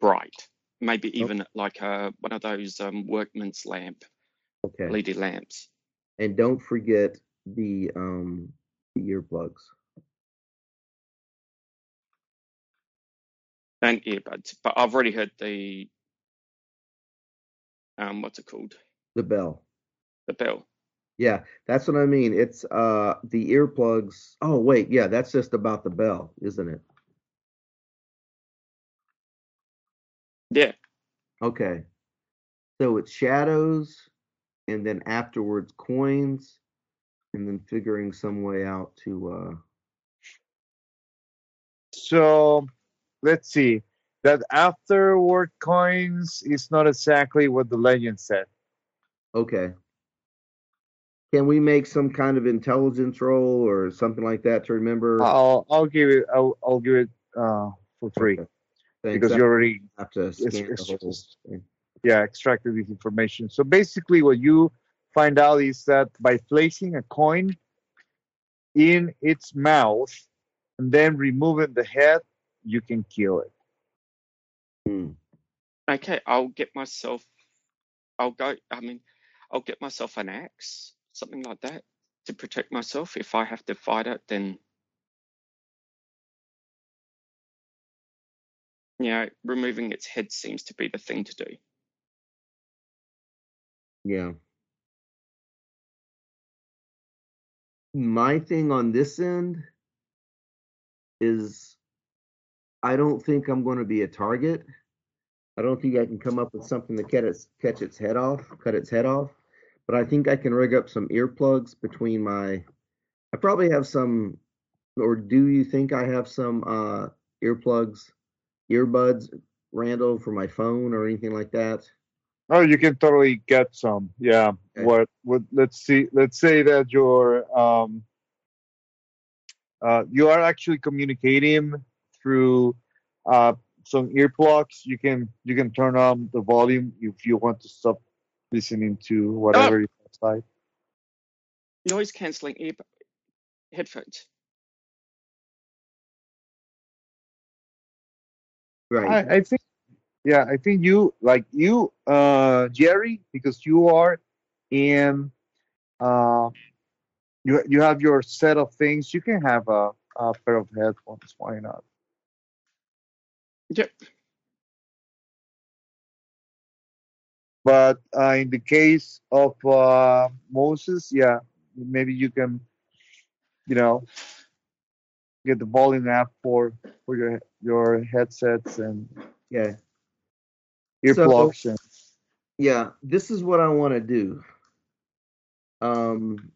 bright. Maybe Oh. even like a one of those um workman's lamp, Okay. LED lamps. And don't forget the um the earplugs. and earbuds. But I've already heard the um, what's it called? The bell. The bell. Yeah, that's what I mean. It's uh the earplugs. Oh wait, yeah, that's just about the bell, isn't it? Yeah. Okay. So it's shadows and then afterwards coins and then figuring some way out to uh So let's see. That afterward coins is not exactly what the legend said. okay. Can we make some kind of intelligence roll or something like that to remember? I'll I'll give it I'll, I'll give it uh, for free Okay. Thanks. because you already have to it's- it's just- yeah extracted this information. So basically, what you find out is that by placing a coin in its mouth and then removing the head, you can kill it. Hmm. Okay, I'll get myself. I'll go. I mean, I'll get myself an axe, something like that, to protect myself. If I have to fight it, then Yeah, removing its head seems to be the thing to do. Yeah. My thing on this end is I don't think I'm going to be a target. I don't think I can come up with something to catch its, catch its head off, cut its head off. But I think I can rig up some earplugs between my. I probably have some, or do you think I have some uh, earplugs, earbuds, Randall, for my phone or anything like that? Oh, you can totally get some. Yeah. Okay. What? What? Let's see. Let's say that you're um, uh, you are actually communicating through uh, some earplugs. You can you can turn on the volume if you want to stop listening to whatever you outside. Noise cancelling ear headphones. Right. I, I think yeah, I think you like you, uh, Gerry, because you are in uh, you you have your set of things. You can have a, a pair of headphones. Why not? Yep. But uh, in the case of uh, Moses, yeah, maybe you can, you know, get the volume app for for your your headsets and yeah. earplugs. and, yeah, this is what I want to do. Um,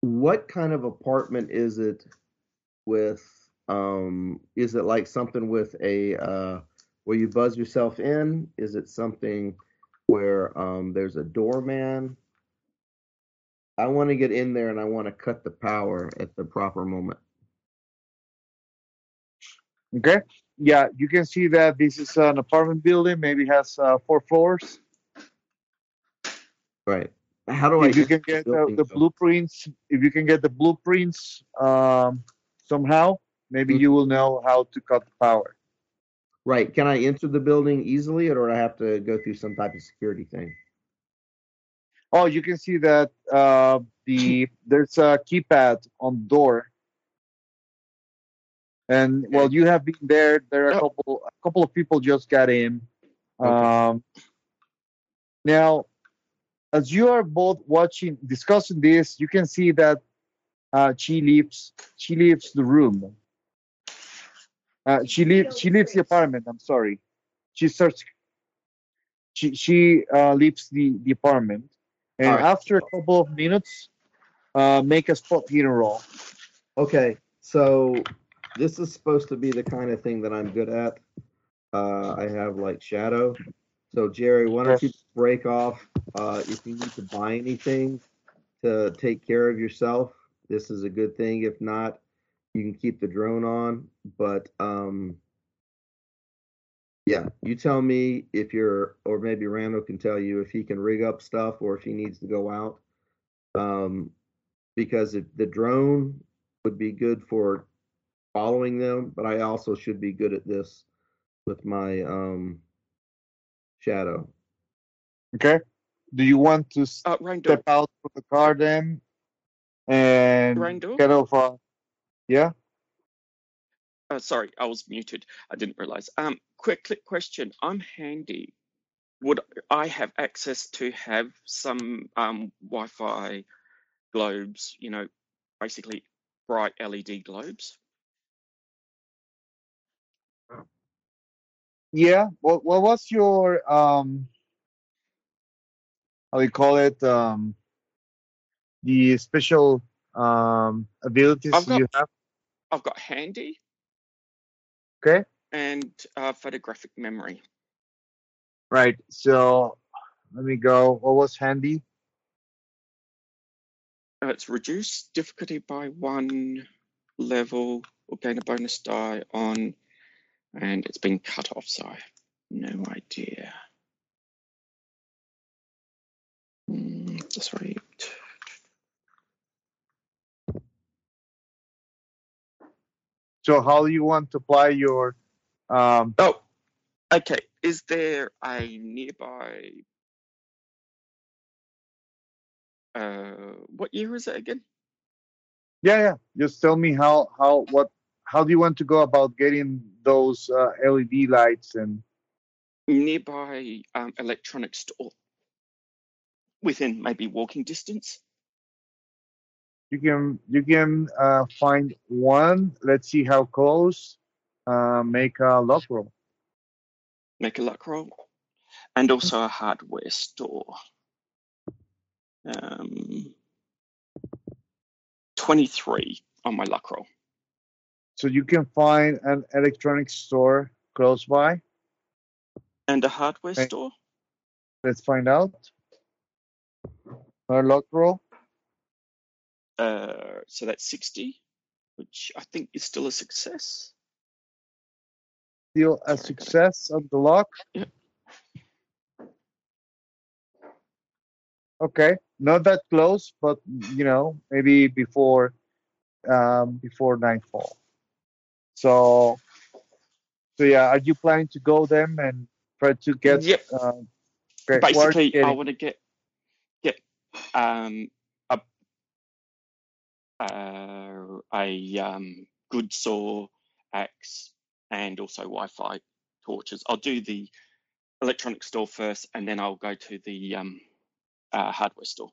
what kind of apartment is it with? Um, is it like something with a uh, where you buzz yourself in? Is it something where um, there's a doorman? I want to get in there and I want to cut the power at the proper moment. Okay, yeah, you can see that this is an apartment building. Maybe has uh, four floors. Right. How do I if you can get the the, building, the though? blueprints, if you can get the blueprints um, somehow, maybe Mhm. you will know how to cut the power. Right. Can I enter the building easily or do I have to go through some type of security thing? Oh, you can see that uh, the there's a keypad on the door, and while you have been there, there are a Oh. couple a couple of people just got in. Okay. Um, now, as you are both watching discussing this, you can see that uh, she leaves she leaves the room. Uh, she leaves she leaves the apartment. I'm sorry. She starts. She she uh, leaves the the apartment, and right. after a couple of minutes, uh, make a spot hidden roll. Okay, so this is supposed to be the kind of thing that I'm good at. Uh, I have like shadow. So Gerry, why don't you break off? Uh, if you need to buy anything to take care of yourself, this is a good thing. If not, you can keep the drone on. But um, yeah, you tell me if you're, or maybe Randall can tell you if he can rig up stuff or if he needs to go out. Um, because if the drone would be good for following them, but I also should be good at this with my um shadow. Okay. Do you want to Uh, Randall, step out from the car then, and Randall? kind of uh, yeah? Uh, sorry, I was muted. I didn't realize. Um, quick, quick question. I'm handy. Would I have access to have some um, Wi-Fi globes? You know, basically bright LED globes. Yeah. What what was your um how do you call it? Um the special um abilities I've got- you have? I've got handy Okay. and uh, photographic memory. Right. So let me go. What was handy? Uh, it's reduced difficulty by one level or gain a bonus die on, and it's been cut off, so I have no idea. Mm, that's right. So how do you want to apply your um Oh, okay. Is there a nearby? Uh, what year is it again? yeah yeah just tell me how how what how do you want to go about getting those uh, LED lights and Nearby um, electronics store, within maybe walking distance. you can you can uh, find one. Let's see how close. Uh, make a luck roll. Make a luck roll, and also a hardware store. Um, twenty-three on my luck roll. So you can find an electronics store close by. And a hardware Okay. store. Let's find out. Our luck roll. Uh, so that's sixty, which I think is still a success. Still a Sorry, success of the lock. Yep. Okay, not that close, but you know, maybe before um, before nightfall. So, so yeah, are you planning to go them and try to get? Yep. Uh, great, where are Basically, I want to get get um a uh, a um good saw axe and also Wi-Fi torches. I'll do the electronic store first, and then I'll go to the um uh, hardware store.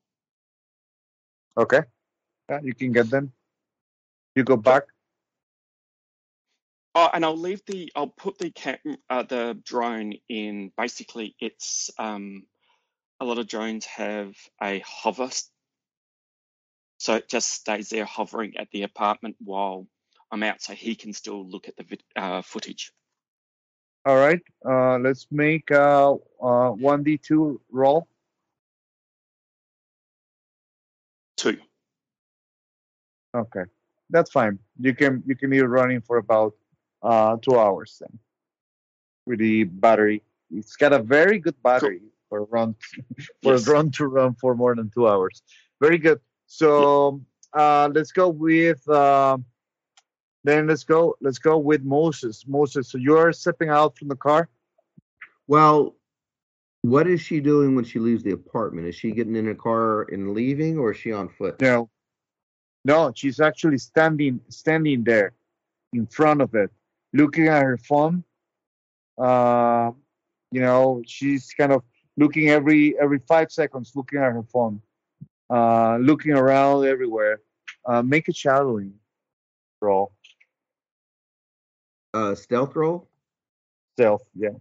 Okay, yeah, you can get them. You go back. Oh, and I'll leave the. I'll put the cam, uh, the drone in. Basically, it's um, a lot of drones have a hover, so it just stays there hovering at the apartment while I'm out, so he can still look at the uh, footage. All right, uh, let's make a one d two roll. Two. Okay, that's fine. You can you can be running for about uh, two hours then with the battery. It's got a very good battery for run for Yes. run to run for more than two hours. Very good. So uh, let's go with um then let's go let's go with Moses. Moses, so you're stepping out from the car. Well, what is she doing when she leaves the apartment? Is she getting in a car and leaving, or is she on foot? No, no, she's actually standing standing there in front of it, looking at her phone. Uh, you know, she's kind of looking every every five seconds, looking at her phone, uh, looking around everywhere. Uh, make a shadowing roll, Uh, stealth roll. stealth. Yeah.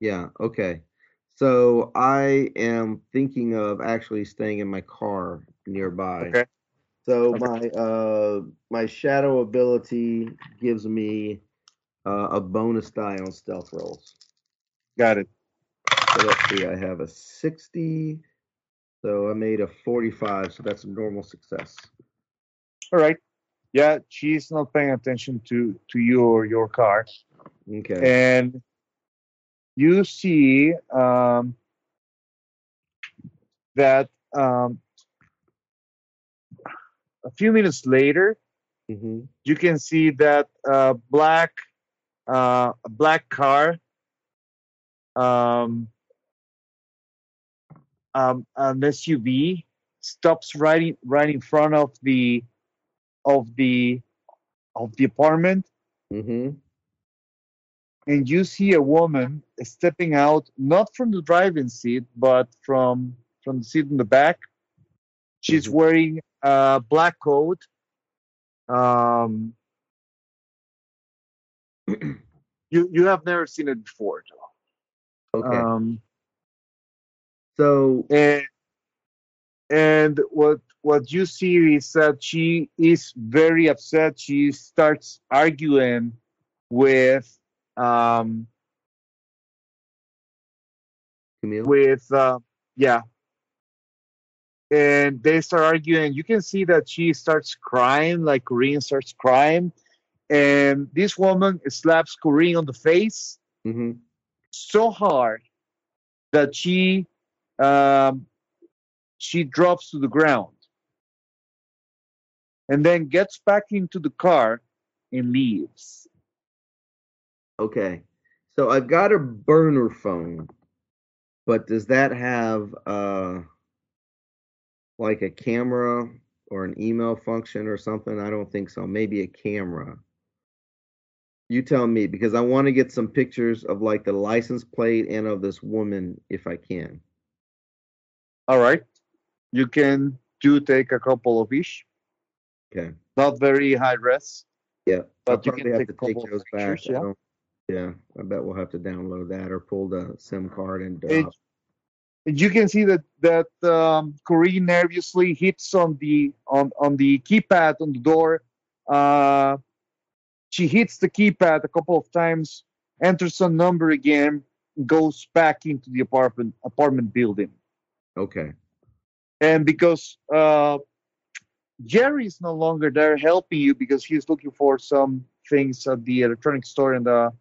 Yeah. Okay. So I am thinking of actually staying in my car nearby. Okay. So Okay. my uh my shadow ability gives me uh, a bonus die on stealth rolls. Got it. So let's see, I have a 60. So I made a 45, so that's a normal success. All right. Yeah, she's not paying attention to to you or your car. Okay. and you see um, that um, a few minutes later hmm you can see that uh, black uh, a black car um, um, an SUV stops right in, right in front of the of the of the apartment. Hmm and you see a woman stepping out not from the driving seat but from from the seat in the back. She's Mhm. wearing a black coat um you you have never seen it before Joe. Okay. um so and and what what you see is that she is very upset she starts arguing with um Camille. with uh, yeah and they start arguing you can see that she starts crying like Corinne starts crying and this woman slaps Corinne on the face hmm so hard that she um, she drops to the ground and then gets back into the car and leaves Okay. So I've got a burner phone, but does that have uh like a camera or an email function or something? I don't think so. Maybe a camera. You tell me because I want to get some pictures of like the license plate and of this woman if I can. All right. You can do take a couple of each. Okay. Not very high res. Yeah. But you can have take to a couple of those back. pictures, I yeah. don't- yeah. I bet we'll have to download that or pull the SIM card and. It- And you can see that that um, Corinne nervously hits on the on on the keypad on the door. Uh, she hits the keypad a couple of times, enters a number again, goes back into the apartment apartment building. okay. And because uh, Gerry is no longer there helping you because he's looking for some things at the electronic store and the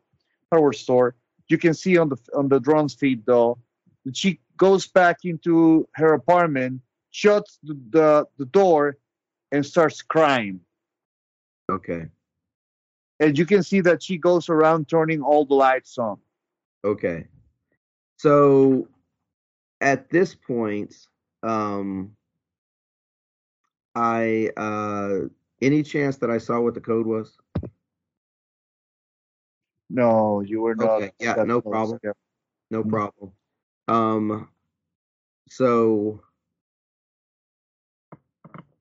hardware store, you can see on the on the drone's feed though that she goes back into her apartment, shuts the, the, the door, and starts crying. Okay. And you can see that she goes around turning all the lights on. Okay. So at this point, um, I uh, any chance that I saw what the code was? No, you were not. Okay, yeah, no close. problem. Yeah. No Mhm. problem. Um, so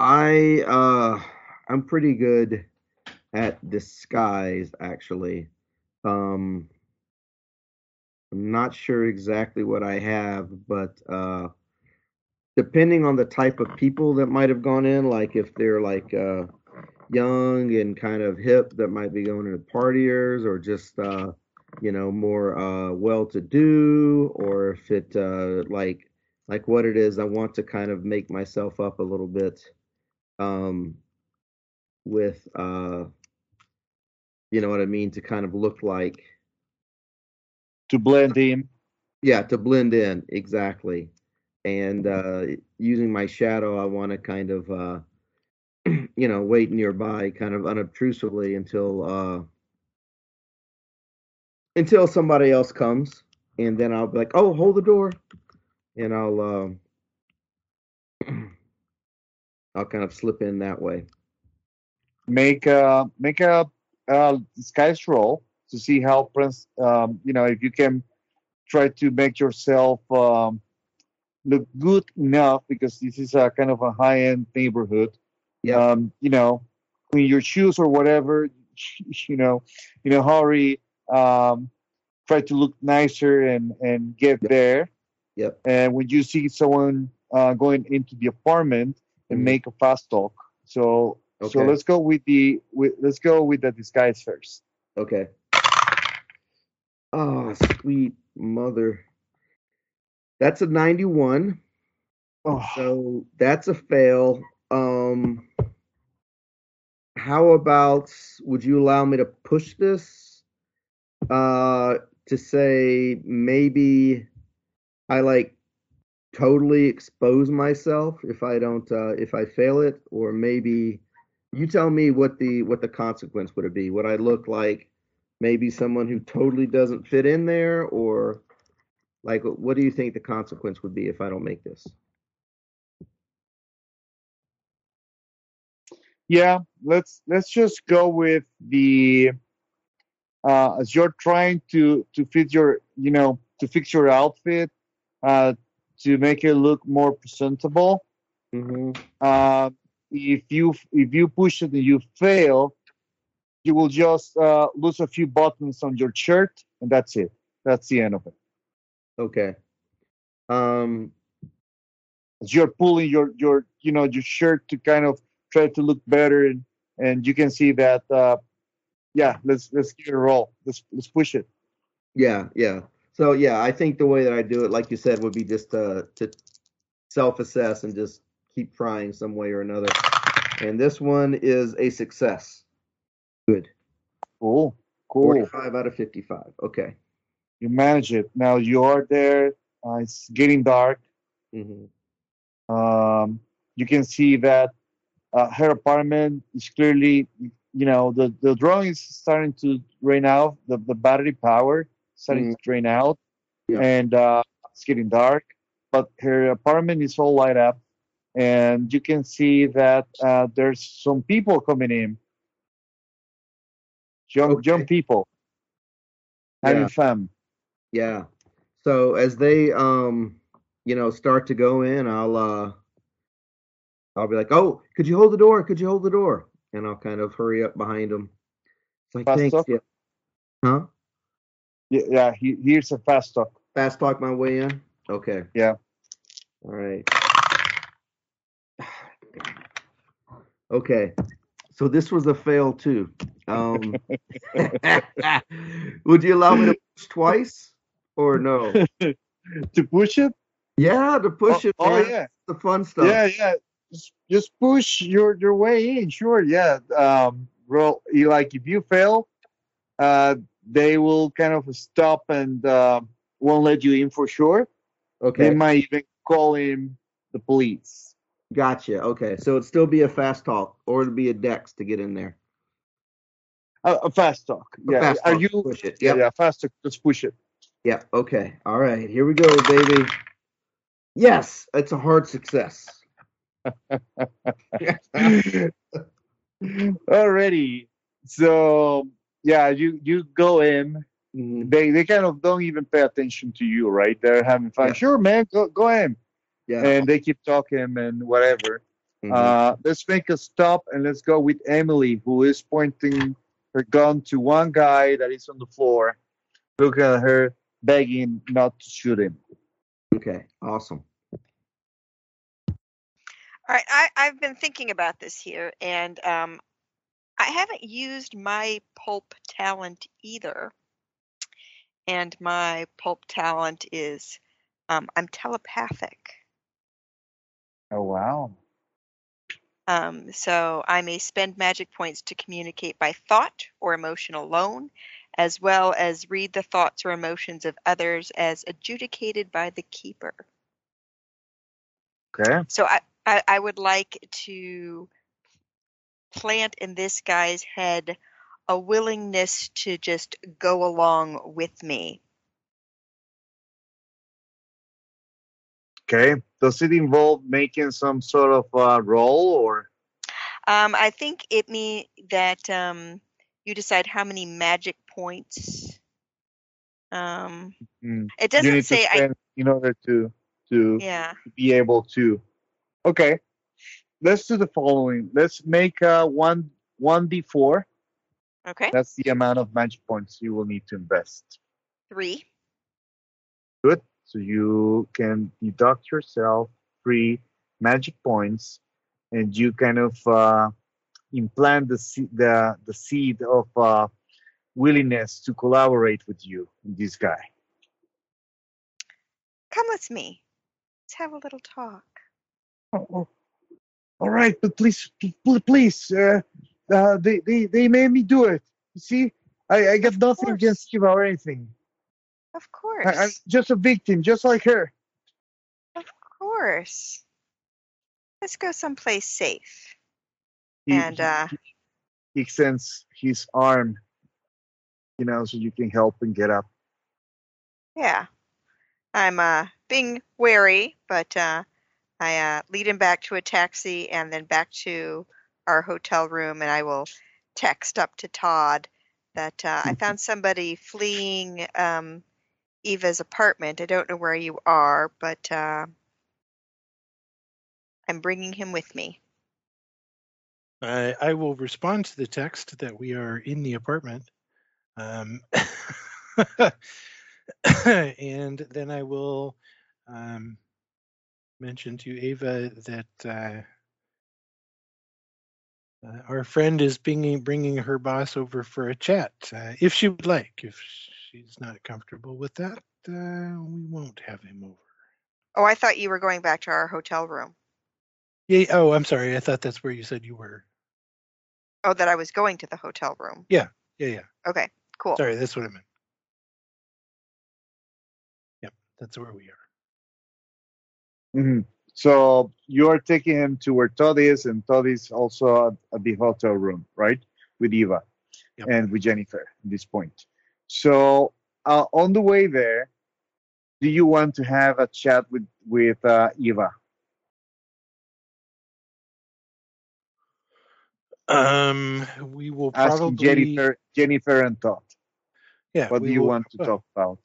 I uh, I'm pretty good at disguise, actually. Um, I'm not sure exactly what I have, but uh, depending on the type of people that might have gone in, like if they're like uh, young and kind of hip, that might be going into partiers, or just uh, you know more uh, well-to-do, or if it uh, like like what it is, I want to kind of make myself up a little bit um, with uh, you know what I mean, to kind of look like To blend in. yeah, to blend in exactly. And uh, using my shadow, I want to kind of, uh, you know, wait nearby, kind of unobtrusively until uh, until somebody else comes, and then I'll be like, "Oh, hold the door," and I'll um, I'll kind of slip in that way. make a make a, uh disguise roll to see how prince um, you know if you can try to make yourself um, look good enough because this is a kind of a high end neighborhood Yeah. um, you know clean your shoes or whatever you know in a hurry um, try to look nicer and and get Yep. there Yep. and when you see someone uh, going into the apartment and Mhm. make a fast talk so so let's go with the with, let's go with the disguise first. Okay. Oh, sweet mother. That's a 91. Oh, So that's a fail. Um, how about would you allow me to push this? Uh, to say maybe I like totally expose myself if I don't uh, if I fail it, or maybe you tell me what the what the consequence would it be? Would I look like maybe someone who totally doesn't fit in there, or like what do you think the consequence would be if I don't make this? yeah, let's let's just go with the uh, as you're trying to to fit your you know to fix your outfit uh, to make it look more presentable. Mm-hmm. Uh, if you if you push it and you fail, you will just uh, lose a few buttons on your shirt and that's it. That's the end of it. Okay. Um. as you're pulling your your you know your shirt to kind of try to look better and and you can see that uh yeah let's let's give it a roll let's let's push it Yeah. Yeah. So yeah, I think the way that I do it, like you said, would be just to to self-assess and just keep trying some way or another. And this one is a success. Good. cool cool 45 out of 55. Okay. you manage it now you are there uh, it's getting dark hmm um you can see that uh, her apartment is clearly you know the the drone is starting to drain out the, the battery power starting to drain out Yeah. and uh, it's getting dark but her apartment is all light up and you can see that uh, there's some people coming in young Okay. young people having Yeah. fun. Yeah. So as they um you know start to go in, I'll uh I'll be like, "Oh, could you hold the door? Could you hold the door?" And I'll kind of hurry up behind them. It's like, Fast "Thanks, talk? yeah." Huh? Yeah, yeah he, here's a fast talk. Fast talk my way in. Okay. Yeah. All right. Okay. So this was a fail too. Um, would you allow me to push twice or no? to push it? Yeah, to push oh, it. oh, man. yeah. the fun stuff. Yeah, yeah. Just, just push your your way in. Sure, yeah. Um. You like if you fail, uh, they will kind of stop and uh, won't let you in for sure. Okay. They might even call in the police. Gotcha. Okay. So it'd still be a fast talk or it'd be a dex to get in there. Uh, a fast talk. Yeah. fast Are talk, you? push it. Yeah, Yep. yeah. Fast talk. Just push it. Yeah. Okay. All right. Here we go, baby. Yes, it's a hard success. Already. So yeah, you you go in. Mhm. They they kind of don't even pay attention to you, right? They're having fun. Yeah. Sure, man. Go go in. Yeah. and they keep talking and whatever. Mhm. Uh, let's make a stop and let's go with Emilie, who is pointing her gun to one guy that is on the floor, looking at her, begging not to shoot him. okay. Awesome. All right, I, I've been thinking about this here, and um, I haven't used my pulp talent either. And my pulp talent is um, I'm telepathic. Oh wow! Um, so I may spend magic points to communicate by thought or emotion alone, as well as read the thoughts or emotions of others as adjudicated by the keeper. Okay. So I, I, I would like to plant in this guy's head a willingness to just go along with me. Okay. Does it involve making some sort of uh, roll or? Um, I think it means that um, you decide how many magic points. Um, Mm, it doesn't you need say to I. spend in order to to Yeah. be able to. Okay. Let's do the following. Let's make uh, one one d four. Okay. That's the amount of magic points you will need to invest. Three. Good. So you can deduct yourself three magic points, and you kind of uh, implant the the the seed of uh, willingness to collaborate with you, this guy. Come with me. Let's have a little talk. Oh, oh. All right, but please, pl- please, uh, uh, they, they they made me do it. You see, I, I got nothing against Eva or anything. Of course. I, I'm just a victim, just like her. Of course. Let's go someplace safe. He, And uh, he extends his arm, you know, so you can help and get up. yeah, I'm uh, being wary, but uh, I uh, lead him back to a taxi and then back to our hotel room, and I will text up to Todd that uh, I found somebody fleeing um, Eva's apartment. I don't know where you are, but uh, I'm bringing him with me. I, will respond to the text that we are in the apartment. Um, and then I will um, mention to Ava that uh, uh, our friend is bringing, bringing her boss over for a chat, uh, if she would like. If she's not comfortable with that, uh, we won't have him over. Oh, I thought you were going back to our hotel room. Yeah. Oh, I'm sorry. I thought that's where you said you were. Oh, that I was going to the hotel room. Yeah. Yeah. Yeah. Okay, cool. Sorry, that's what I meant. Yep, that's where we are. hmm So you're taking him to where Todd is, and Todd is also at, at the hotel room, right? With Eva Yep. and with Jennifer at this point. So uh, on the way there, do you want to have a chat with with uh, Eva? Um, we will Asking probably Jennifer, Jennifer and Todd. yeah. What do you will- want to talk about?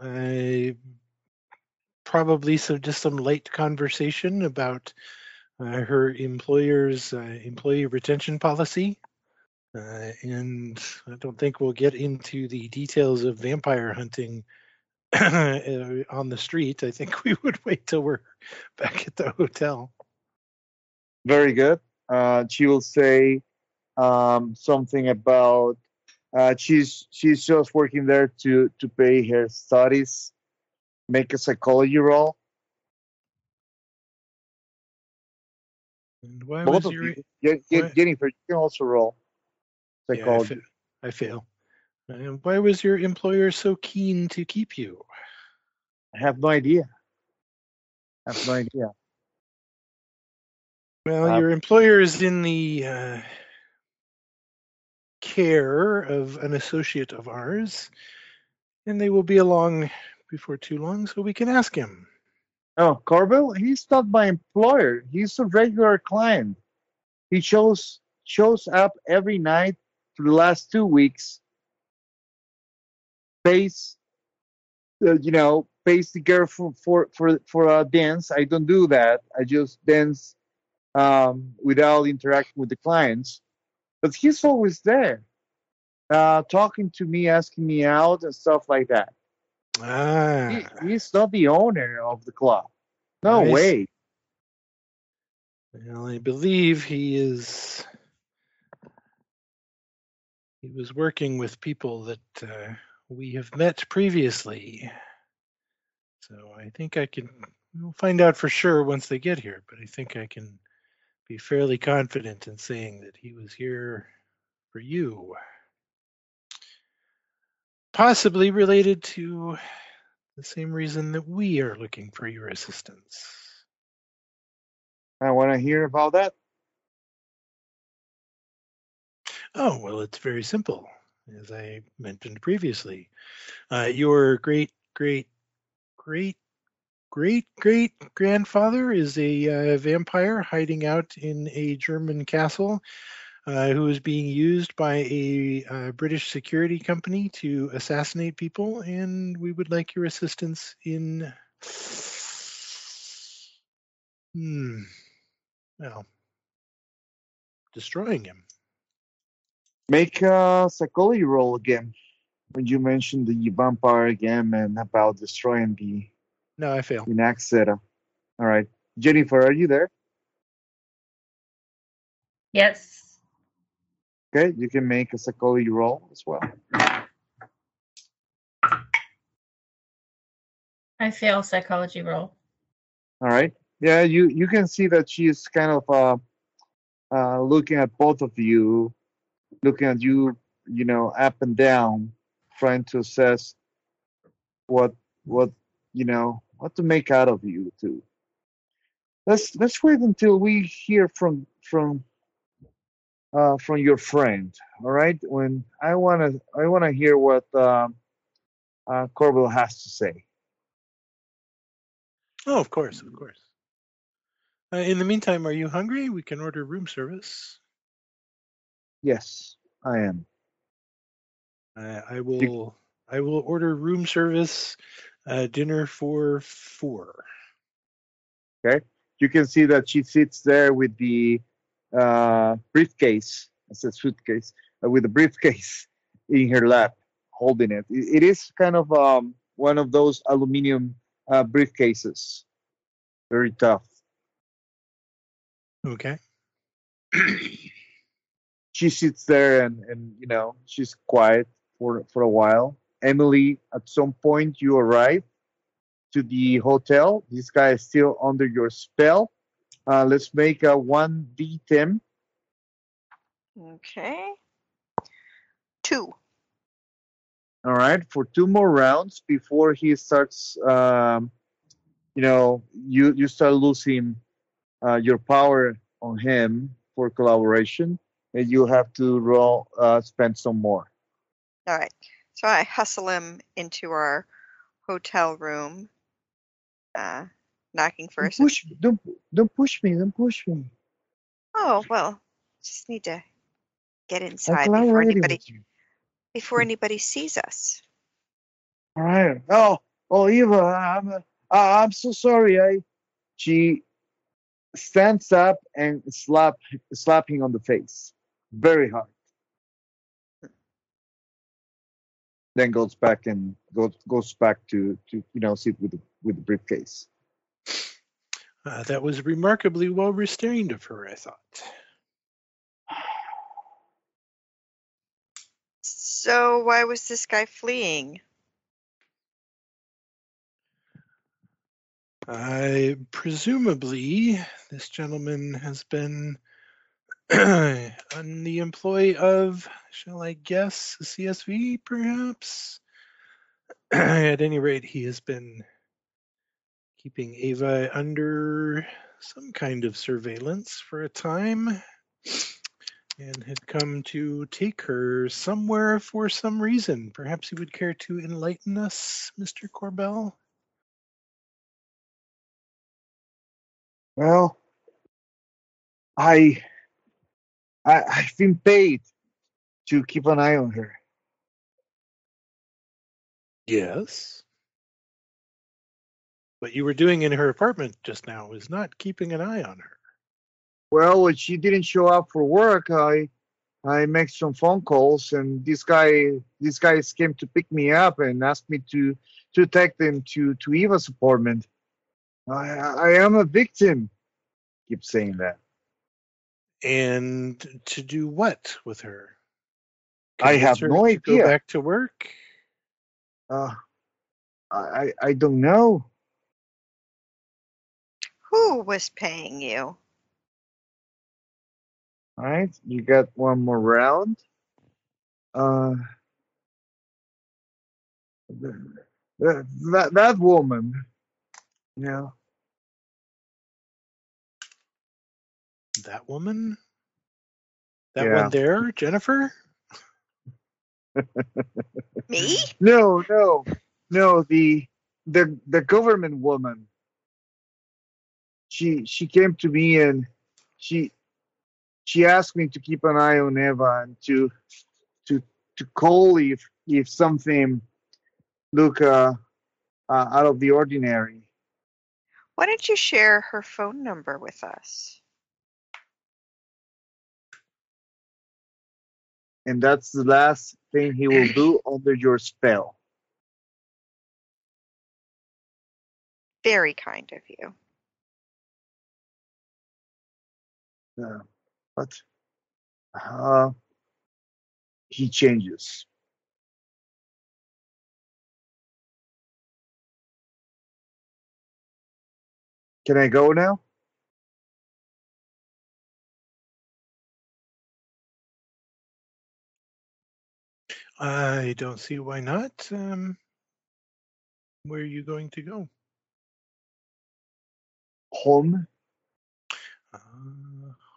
I probably some just some light conversation about uh, her employer's uh, employee retention policy, uh, and I don't think we'll get into the details of vampire hunting uh, on the street. I think we would wait till we're back at the hotel. Very good. Uh, she will say um, something about uh, she's she's just working there to to pay her studies, make a psychology roll. And why Both was your you, Ye- Ye- why- Jennifer, you can also roll Yeah, I, psychology. fa- I fail. And why was your employer so keen to keep you? I have no idea. I have no idea. Well, Uh, your employer is in the uh, care of an associate of ours, and they will be along before too long, so we can ask him. Oh, Corbell, he's not my employer. He's a regular client. He shows shows up every night for the last two weeks. Pays, uh, you know, pays the girl for for for for a dance. I don't do that. I just dance um, without interacting with the clients. But he's always there, uh, talking to me, asking me out, and stuff like that. Ah, He, he's not the owner of the club. No see. way. well, I believe he is. He was working with people that uh, we have met previously. So I think I can we'll find out for sure once they get here, but I think I can be fairly confident in saying that he was here for you. Possibly related to the same reason that we are looking for your assistance. I want to hear about that. Oh, well, it's very simple, as I mentioned previously. Uh, your great, great, great, great, great grandfather is a uh, vampire hiding out in a German castle uh, who is being used by a uh, British security company to assassinate people, and we would like your assistance in. Hmm. Well, destroying him. Make a psychology roll again. When you mentioned the vampire again and about destroying the No, I fail. Inaxeta. All right. Jennifer, are you there? Yes. Okay, you can make a psychology roll as well. I fail psychology roll. All right. Yeah, you you can see that she is kind of uh, uh, looking at both of you, looking at you, you know, up and down, trying to assess what what you know what to make out of you too. Let's let's wait until we hear from from uh, from your friend. All right. When I wanna I wanna hear what um, uh, Corbel has to say. Oh, of course, of course. Uh, in the meantime, are you hungry? We can order room service. Yes, I am. Uh, I will. I will order room service. Uh, dinner for four. Okay. you can see that she sits there with the uh, briefcase. I said suitcase uh, with the briefcase in her lap, holding it. It, it is kind of um, one of those aluminum uh, briefcases, very tough. Okay. She sits there and, and you know she's quiet for for a while. Emilie, at some point you arrive to the hotel. This guy is still under your spell. Uh, let's make a one d10. Okay. Two. All right, for two more rounds before he starts, um, you know, you you start losing uh, your power on him for collaboration, you have to roll uh, spend some more. All right. So I hustle him into our hotel room, uh, knocking first. push, don't don't push me, don't push me. Oh well, just need to get inside before anybody before anybody sees us. All right. Oh, oh, Eva, I'm, uh, I'm so sorry. I, she stands up and slap, slap him on the face, very hard. Then goes back and goes goes back to to you know sit with the with the briefcase. Uh, that was remarkably well restrained of her, I thought. So why was this guy fleeing? I presumably this gentleman has been on the employ of, shall I guess, GSV, perhaps. At any rate, he has been keeping Ava under some kind of surveillance for a time and had come to take her somewhere for some reason. Perhaps you would care to enlighten us, Mr. Corbell? Well, I, I I've been paid to keep an eye on her. Yes. What you were doing in her apartment just now was not keeping an eye on her. Well, when she didn't show up for work, I I make some phone calls, and this guy these guys came to pick me up and asked me to to take them to to Eva's apartment. I I am a victim. Keep saying that. And to do what with her? I have her no to Go back to work? Uh, I I I don't know. Who was paying you? All right, you got one more round. Uh, that that, that woman. Yeah. That woman? That Yeah. one there, Jennifer? Me? No, no, no. The the the government woman. She she came to me and she she asked me to keep an eye on Eva and to to to call if if something look uh, uh out of the ordinary. Why don't you share her phone number with us? And that's the last thing he will do under your spell. Very kind of you. Uh, but uh, he changes. Can I go now? I don't see why not. Um, where are you going to go? Home. Uh,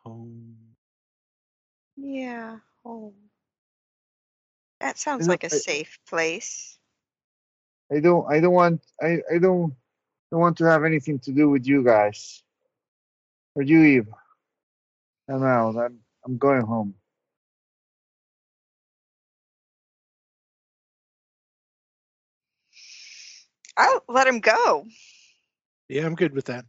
home. Yeah, home. That sounds like a I- safe place. I don't. I don't want. I. I don't. Don't want to have anything to do with you guys. Or you, Eve. I'm out. I'm. I'm going home. I'll let him go. Yeah, I'm good with that.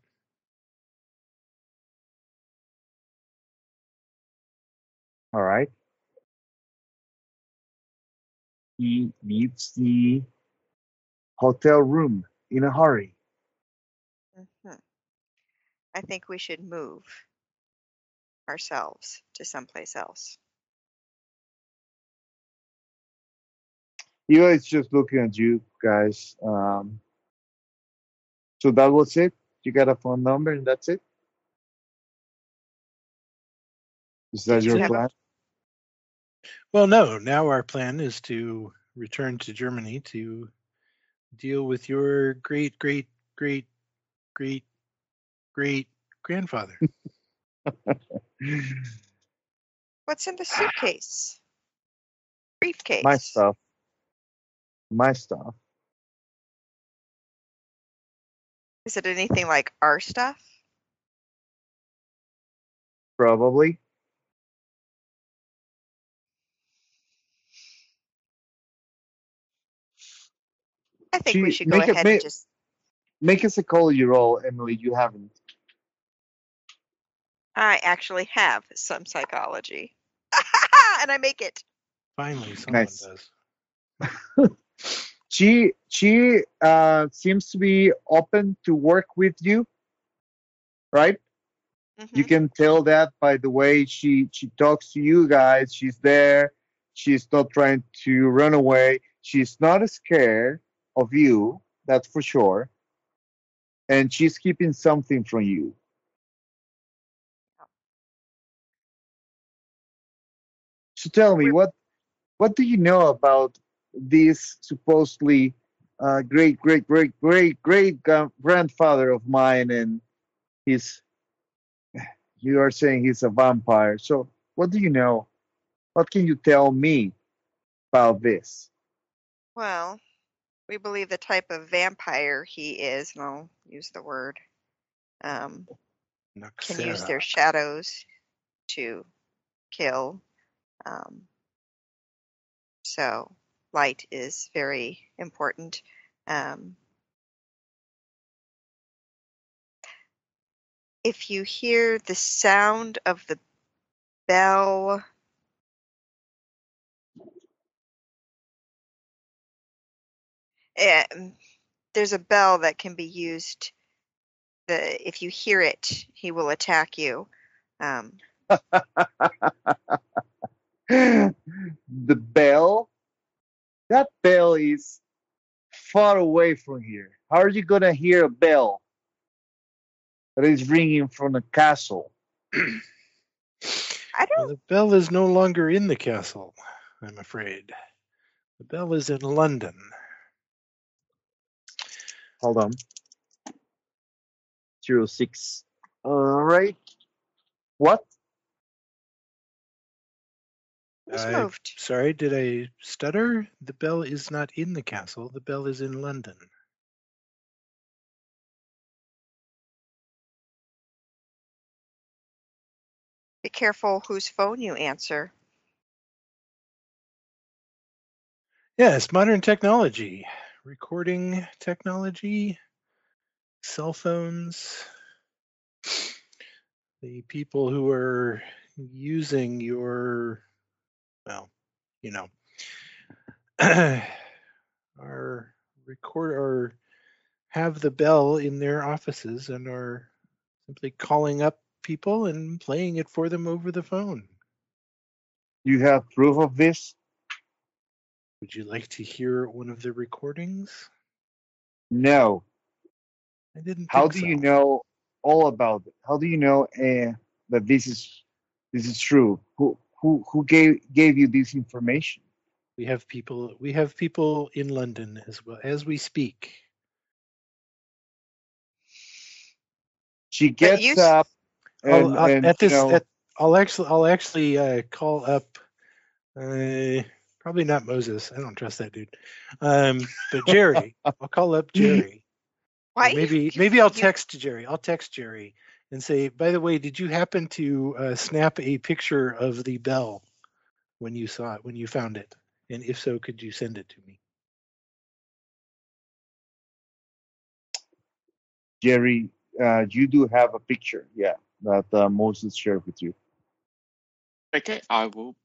All right. He leaves the hotel room in a hurry. Mhm. I think we should move ourselves to someplace else. Eva is just looking at you guys. Um, so that was it. You got a phone number and that's it. Is that That's your it. plan? Well, no. Now our plan is to return to Germany to deal with your great, great, great, great, great grandfather. What's in the suitcase? Briefcase. My stuff my stuff. Is it anything like our stuff? Probably. I think she, we should go ahead a, make, and just make a psychology roll, Emilie. You haven't. I actually have some psychology, and I make it. Finally, someone nice. does. She she uh, seems to be open to work with you, right? You Mhm. can tell that by the way she she talks to you guys. She's there. She's not trying to run away. She's not scared of you. That's for sure. And she's keeping something from you. So tell me, what what do you know about this supposedly uh, great great great great great grandfather of mine and his you are saying he's a vampire. So what do you know? What can you tell me about this? Well, we believe the type of vampire he is, and I'll use the word, um, can use their shadows to kill. Um, so light is very important. Um, if you hear the sound of the bell, eh, there's a bell that can be used. The if you hear it, he will attack you. Um, the bell? That bell is far away from here. How are you gonna hear a bell that is ringing from a castle? I don't. the bell is no longer in the castle, I'm afraid. The bell is in London. Hold on. Zero six. All right. What? I- moved? Sorry, did I stutter? The bell is not in the castle. The bell is in London. Be careful whose phone you answer. Yes, modern technology, recording technology, cell phones. The people who are using your, well, you know, are record or have the bell in their offices and are simply calling up people and playing it for them over the phone. You have proof of this? Would you like to hear one of the recordings? No. I didn't. How do so. you know all about it? How do you know uh, that this is this is true? Who who who gave gave you this information? We have people. We have people in London as well as we speak. She gets you s- up I'll- and, I'll- and, at this, you know, at, I'll actually, I'll actually uh, call up. Uh, probably not Moses. I don't trust that dude. Um, but Gerry. I'll call up Gerry. Why? maybe, you- maybe I'll you- text Gerry. I'll text Gerry and say, by the way, did you happen to uh, snap a picture of the bell when you saw it, when you found it? And if so, could you send it to me? Gerry, uh, you do have a picture, yeah, that uh, Moses shared with you. Okay, I will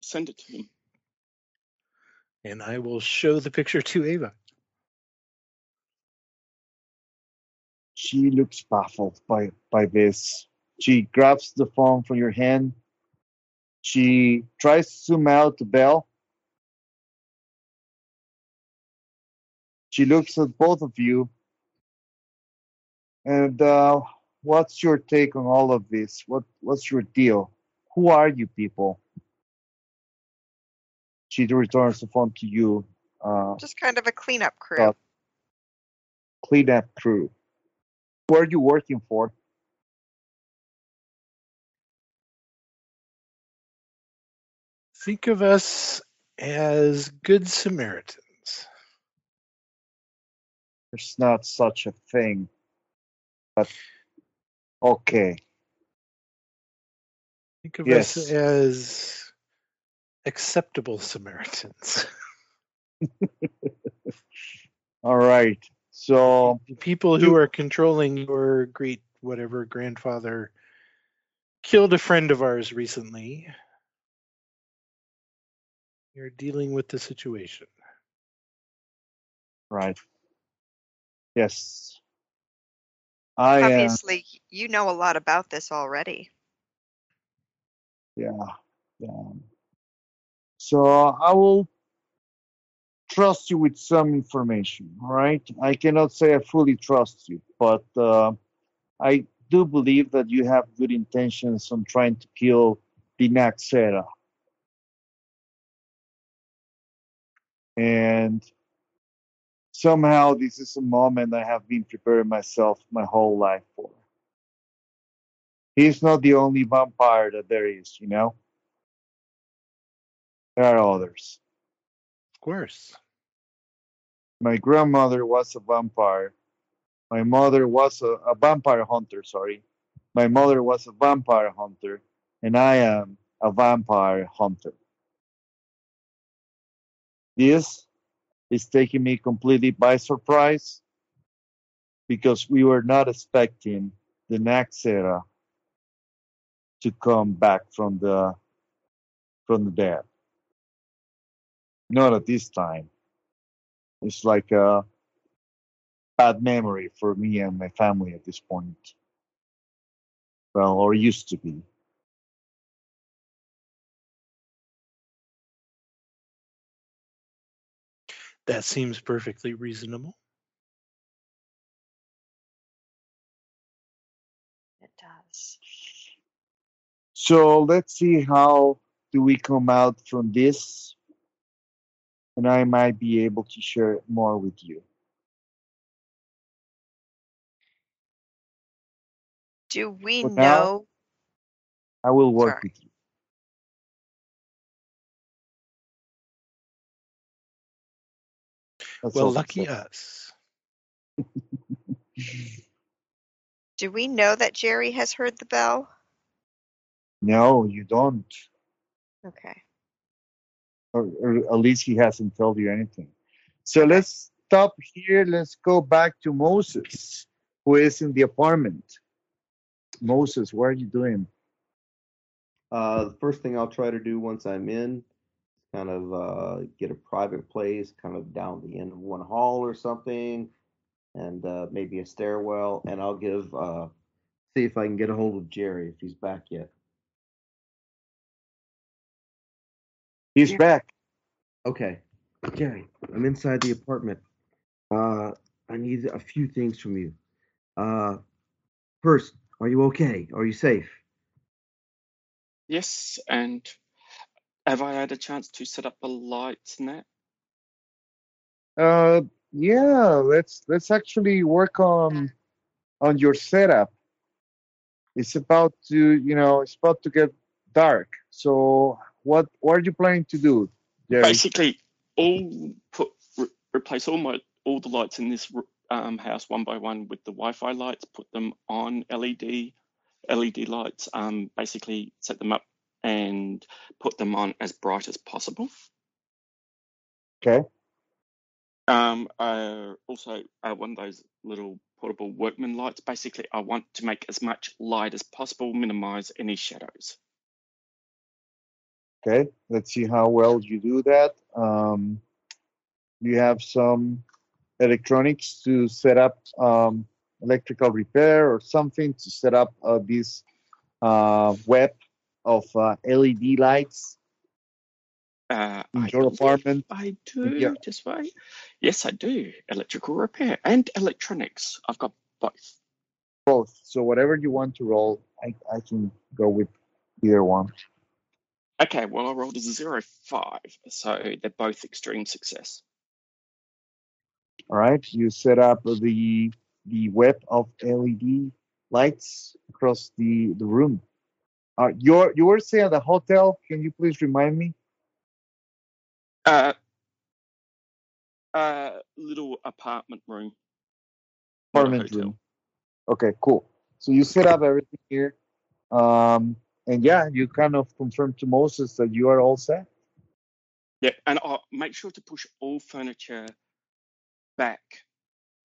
send it to him. And I will show the picture to Ava. She looks baffled by by this. She grabs the phone from your hand. She tries to zoom out the bell. She looks at both of you. And uh, what's your take on all of this? What what's your deal? Who are you people? She returns the phone to you. Uh, Just kind of a cleanup crew. Cleanup crew. Who are you working for? Think of us as good Samaritans. There's not such a thing. But okay. Think of Yes. us as acceptable Samaritans. All right. So The people who are controlling your great whatever grandfather killed a friend of ours recently. You're dealing with the situation. right. Yes. I uh, Obviously, you know a lot about this already. yeah. Yeah. So I will trust you with some information. right? I cannot say I fully trust you, but uh, I do believe that you have good intentions on trying to kill the Naxera. And somehow this is a moment I have been preparing myself my whole life for. He's not the only vampire that there is, you know? There are others. Of course. My grandmother was a vampire. My mother was a, a vampire hunter, sorry. My mother was a vampire hunter, and I am a vampire hunter. This is taking me completely by surprise because we were not expecting the Naxera to come back from the from the dead. Not at this time. It's like a bad memory for me and my family at this point. Well, or used to be. That seems perfectly reasonable. It does. So let's see how do we come out from this, and I might be able to share more with you. Do we For now- know? I will work Sorry. with you. That's well, lucky us. Do we know that Gerry has heard the bell? No, you don't. Okay. Or, or at least he hasn't told you anything. So let's stop here. Let's go back to Moses, who is in the apartment. Moses, what are you doing? Uh, the first thing I'll try to do once I'm in, kind of uh, get a private place, kind of down the end of one hall or something, and uh, maybe a stairwell, and I'll give uh, see if I can get a hold of Gerry if he's back yet. He's Yeah. back. Okay, Gerry, I'm inside the apartment. Uh, I need a few things from you. Uh, first, are you okay? Are you safe? Yes, and have I had a chance to set up the lights and that? Uh, yeah. Let's let's actually work on on your setup. It's about to, you know, it's about to get dark. So what what are you planning to do, Gerry? Basically, all put re- replace all my all the lights in this um, house one by one with the Wi-Fi lights. Put them on LED LED lights. Um, basically set them up and put them on as bright as possible. Okay. Um, uh, also uh, one of those little portable workman lights. Basically, I want to make as much light as possible, minimize any shadows. Okay, let's see how well you do that. Um, you have some electronics to set up um, electrical repair or something to set up uh, this uh, web of uh, LED lights Uh, in I your believe apartment. I do. Yeah. Just. Yes, I do. Electrical repair and electronics. I've got both. Both. So whatever you want to roll, I, I can go with either one. Okay, well, I rolled a zero five, so they're both extreme success. All right, you set up the the web of LED lights across the the room. Uh, you're you were saying at the hotel. Can you please remind me? Uh, uh, little apartment room. apartment room. Okay, cool. So you set up everything here, um, and yeah, you kind of confirm to Moses that you are all set. Yeah, and I'll make sure to push all furniture back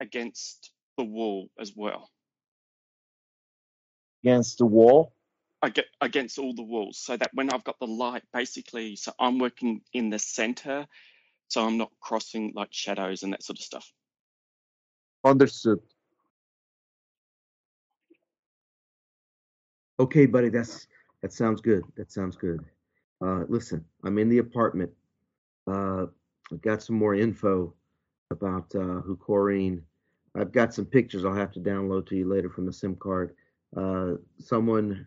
against the wall as well. Against the wall. I get against all the walls so that when I've got the light basically so I'm working in the center so I'm not crossing like shadows and that sort of stuff. Understood. Okay, buddy, that's that sounds good. That sounds good. Uh, listen, I'm in the apartment. Uh, I've got some more info about uh, who Corrine. I've got some pictures I'll have to download to you later from the SIM card. Uh, someone,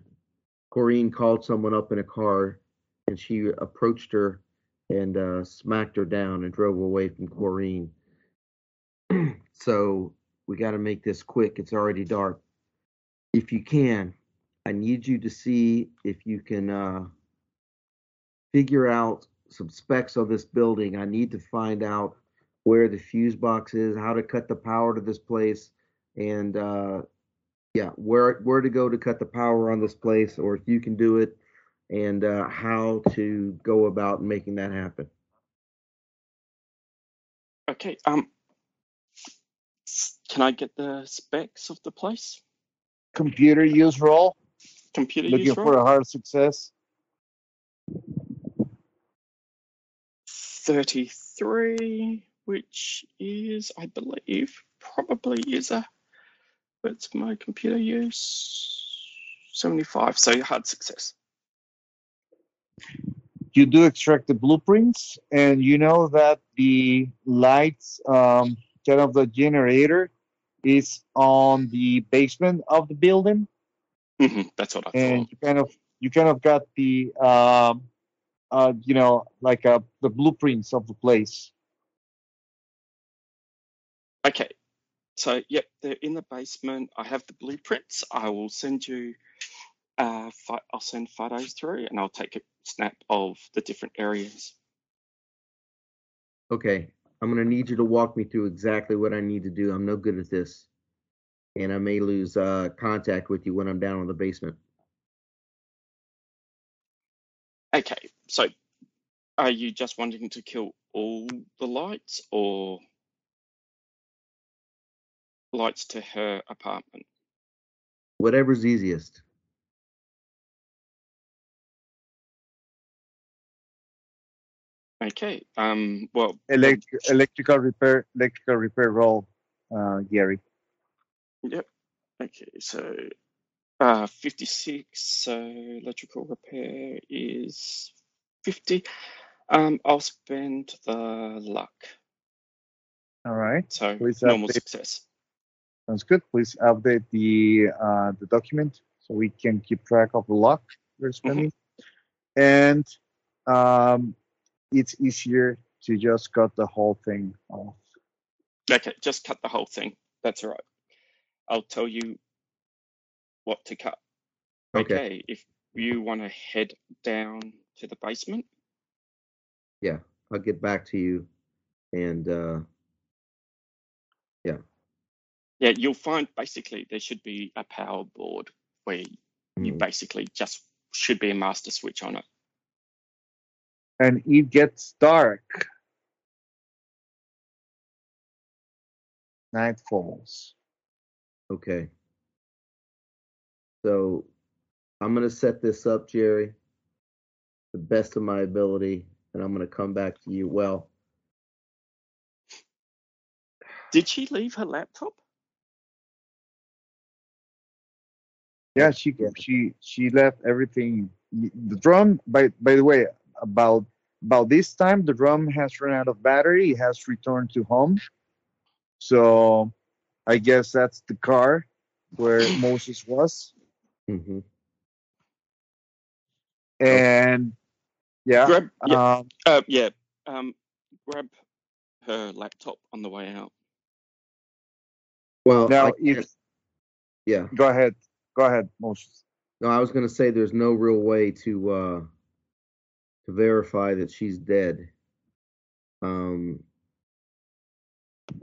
Corrine called someone up in a car, and she approached her and uh, smacked her down and drove away from Corrine. so we got to make this quick. It's already dark. If you can, I need you to see if you can uh, figure out some specs of this building. I need to find out where the fuse box is, how to cut the power to this place, and uh, yeah, where where to go to cut the power on this place, or if you can do it, and uh, how to go about making that happen. Okay. Um. Can I get the specs of the place? Computer use roll. Computer Looking use for a hard success. 33, which is, I believe, probably is a, what's my computer use? 75, so hard success. You do extract the blueprints, and you know that the lights, um, kind of the generator, is on the basement of the building, hmm that's what I and thought. you kind of you kind of got the um, uh, you know, like uh, the blueprints of the place. Okay, so yep, they're in the basement. I have the blueprints. I will send you, uh, pho- I'll send photos through and I'll take a snap of the different areas. Okay, I'm gonna need you to walk me through exactly what I need to do. I'm no good at this, and I may lose uh, contact with you when I'm down in the basement. Okay, so are you just wanting to kill all the lights or lights to her apartment? Whatever's easiest. Okay, um, well, Elect- electrical repair, electrical repair roll, uh, Gary. Yep. Okay, so uh 56, so electrical repair is 50. Um, I'll spend the luck. All right, So Please normal update. success. sounds good. Please update the uh, the document so we can keep track of the luck you're spending. And um, it's easier to just cut the whole thing off. Okay, just cut the whole thing. That's all right. I'll tell you what to cut. Okay. if you want to head down to the basement, Yeah, I'll get back to you, and uh, yeah, Yeah, you'll find basically there should be a power board where you mm, basically just should be a master switch on it. And it gets dark. Night falls. Okay. So I'm gonna set this up, Gerry, the best of my ability, and I'm gonna come back to you. Well, Did she leave her laptop? Yeah, she Yeah. she she left everything. The drone, by by the way, about about this time, the drone has run out of battery. It has returned to home. So, I guess that's the car where Moses was. hmm And yeah, Grab, yeah, um, uh, yeah. Um, grab her laptop on the way out. well, now I if yeah. go ahead, go ahead, Moses. No, I was gonna say there's no real way to uh to verify that she's dead. Um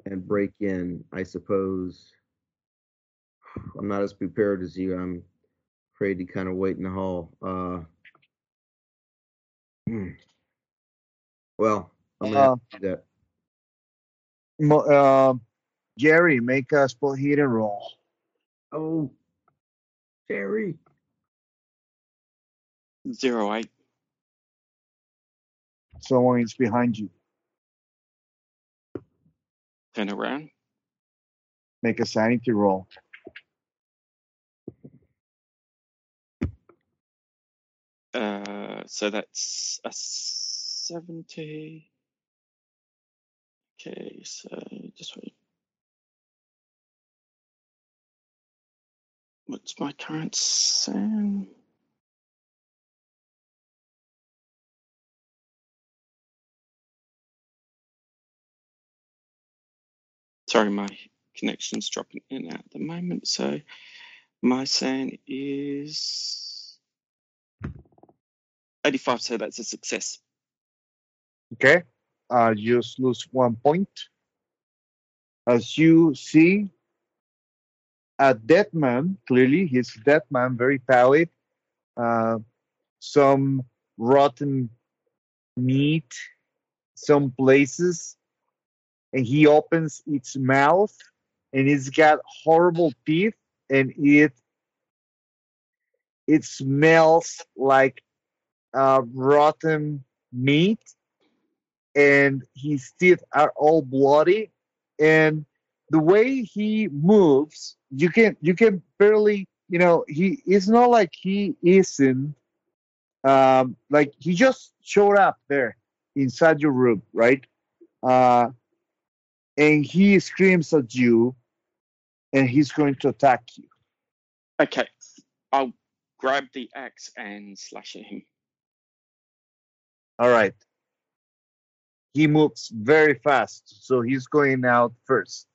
and break in, I suppose. I'm not as prepared as you. I'm afraid to kind of wait in the hall. Uh well, I'm gonna have to do that. Mo- uh, Gerry, make a spot hidden roll. Oh, Gerry. Zero eight. Someone is behind you. Turn around. Make a sanity roll. Uh, so that's a seventy. Okay, so just wait. What's my current SAN? Sorry, my connection's dropping in at the moment. So my SAN is 85, so that's a success. Okay. Uh, you just lose one point. As you see, a dead man, clearly, he's a dead man, very pallid. Uh, some rotten meat, some places. And he opens its mouth and it's got horrible teeth and it it smells like uh, rotten meat and his teeth are all bloody and the way he moves you can you can barely you know he it's not like he isn't um like he just showed up there inside your room right? Uh and he screams at you and he's going to attack you Okay, I'll grab the axe and slash at him. all right he moves very fast so he's going out first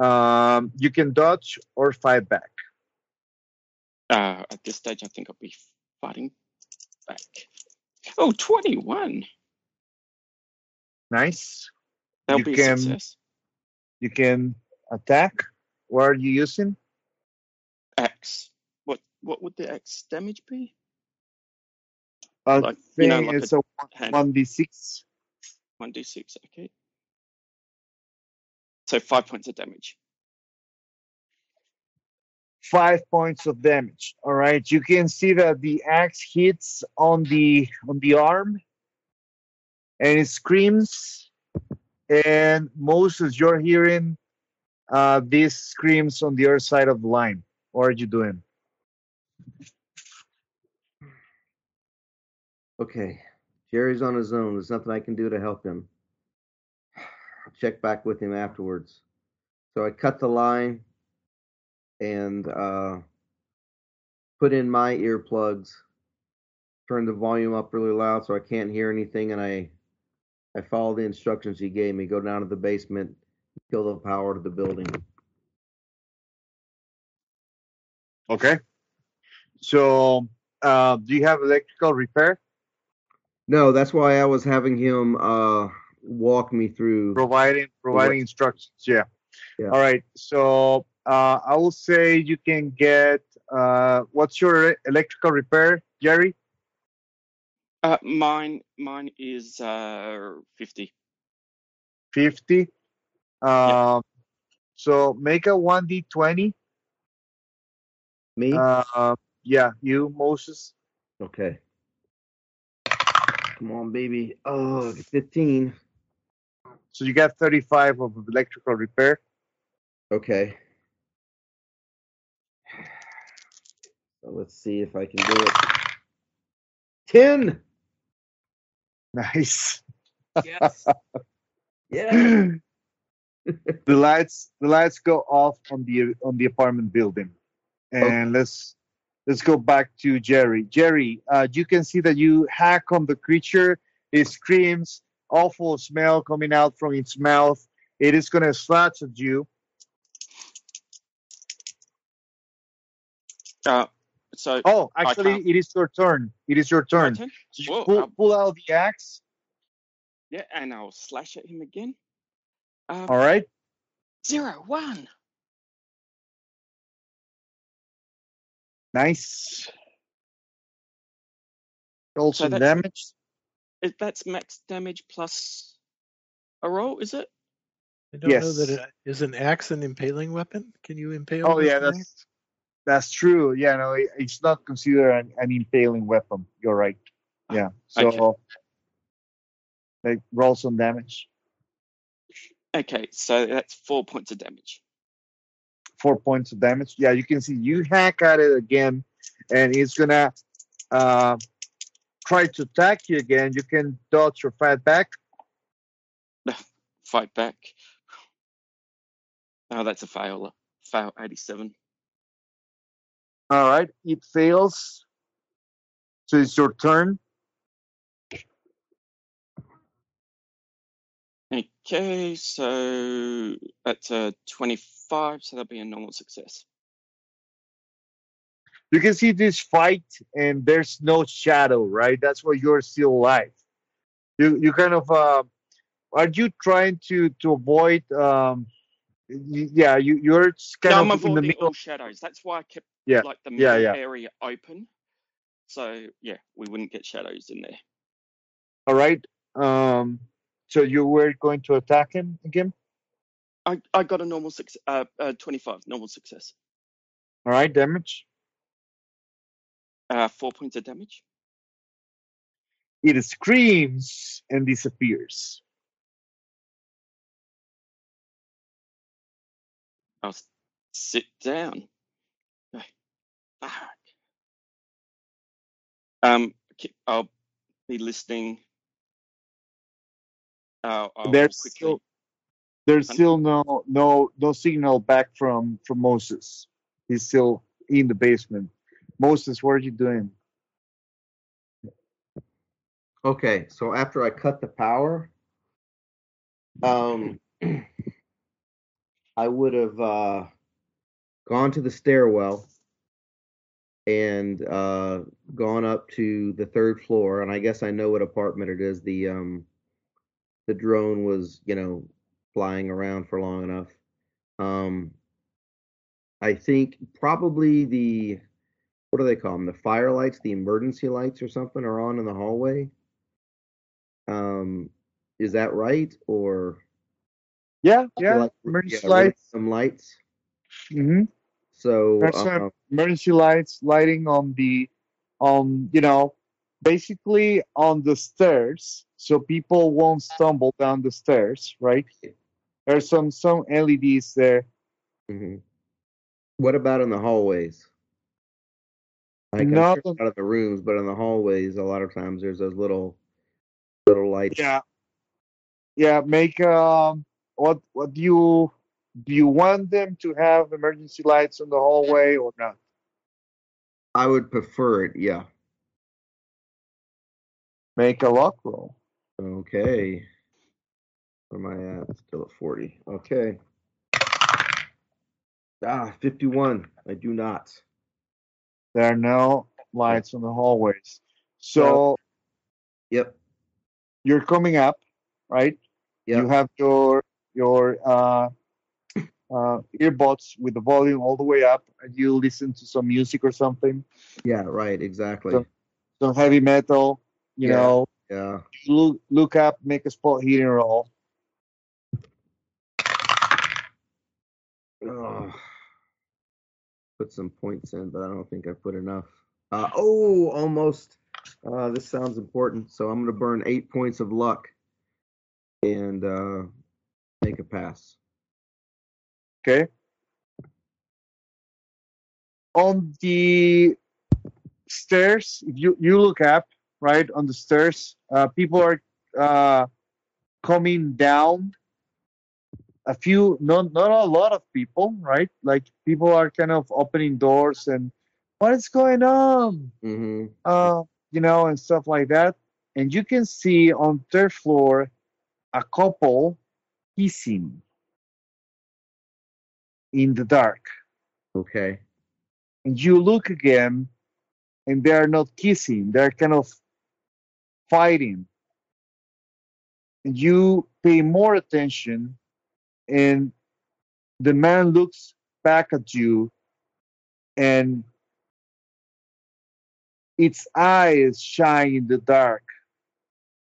um you can dodge or fight back Uh, at this stage, I think I'll be fighting back. Oh, 21. nice That'll You be can- success. You can attack what are you using Axe. What what would the axe damage be? i Like, think you know, like it's a Hand 1d6 one d six. Okay. So five points of damage. five points of damage all right you can see that the axe hits on the on the arm and it screams and moses you're hearing uh these screams on the other side of the line what are you doing Okay. Gerry's on his own. There's nothing I can do to help him. I'll check back with him afterwards. So I cut the line and uh, put in my earplugs. Turn the volume up really loud so I can't hear anything, and I I follow the instructions he gave me. Go down to the basement, kill the power to the building. okay so uh do you have electrical repair No, that's why I was having him uh, walk me through. providing providing instructions yeah. Yeah. all right so uh i will say you can get uh what's your electrical repair gerry Uh, mine mine is uh 50. 50 Yeah. um so make a 1d20 Me? uh yeah you moses okay. Come on, baby. Oh, 15. so you got 35 of electrical repair Okay. So let's see if I can do it. 10. Nice. Yes. Yeah. the lights the lights go off on the on the apartment building. And let's let's go back to gerry. Gerry uh, you can see that you hack on the creature. It screams awful smell coming out from its mouth. It is going to slash at you. Uh, so oh actually it is your turn it is your turn turn? so you Whoa, pull, um, pull out the axe Yeah, and I'll slash at him again. Um, all right Zero one. nice roll So some that's- damage It, that's max damage plus a roll, is it? I don't know Yes. that it is an axe an impaling weapon. Can you impale? Oh yeah, that's that's true. Yeah, no, it's not considered an, an impaling weapon. You're right. Yeah. So Okay. like roll some damage. Okay, so that's four points of damage. Four points of damage. Yeah, you can see you hack at it again, and it's gonna uh, try to attack you again. You can dodge or fight back. Fight back. Oh, that's a fail. Fail 87. All right, it fails. So it's your turn. Okay, so that's a 25, so that'll be a normal success. You can see this fight, and there's no shadow, right? That's why you're still alive. You you kind of uh, are you trying to to avoid? Um, y- yeah, you you're kind no, of I'm in the avoiding middle. all shadows. That's why I kept Yeah, like the yeah, yeah. area open. So yeah, we wouldn't get shadows in there. All right. Um, so you were going to attack him again. I, I got a normal six, uh, uh, 25, normal success. All right, damage. Uh, four points of damage. It screams and disappears. I'll sit down. Okay. Fuck. Um, ki- I'll be listening. Uh, I'll There's quickly. still there's Hun- still no no no signal back from from Moses. He's still in the basement. Moses, what are you doing? Okay, so after I cut the power, um, I would have uh, gone to the stairwell and uh, gone up to the third floor, and I guess I know what apartment it is. The um, the drone was, you know, flying around for long enough. Um, I think probably the what do they call them? The fire lights, the emergency lights, or something, are on in the hallway. Um, is that right? Or Yeah, yeah. like- emergency yeah, lights. some lights. hmm So There's uh, emergency lights lighting on the on you know basically on the stairs so people won't stumble down the stairs, right? There's some some LEDs there. mhm. what about in the hallways? Like Not sure out of the rooms, but in the hallways, a lot of times there's those little little lights. Yeah. Yeah, make um what what do you do you want them to have emergency lights in the hallway or not? I would prefer it. Yeah. Make a luck roll. Okay. Where am I at? Still at 40. Okay. Ah, 51. I do not. There are no lights in the hallways. So Yep. you're coming up, right? Yep. You have your your uh, uh, earbuds with the volume all the way up, and you listen to some music or something, yeah, right. Exactly. So- some heavy metal. You Yeah. know, yeah. look look up, make a spot hidden roll. Oh, put some points in, but I don't think I put enough. Uh, oh, almost. Uh, this sounds important. So I'm going to burn eight points of luck and uh, make a pass. Okay. On the stairs, if you you look up, right on the stairs, uh, people are uh, coming down. A few, not not a lot of people, right? Like people are kind of opening doors and what is going on? hmm uh, you know, and stuff like that. And you can see on third floor a couple kissing in the dark. Okay. And you look again, and they are not kissing; they're kind of fighting. And you pay more attention, and the man looks back at you, and its eyes shine in the dark.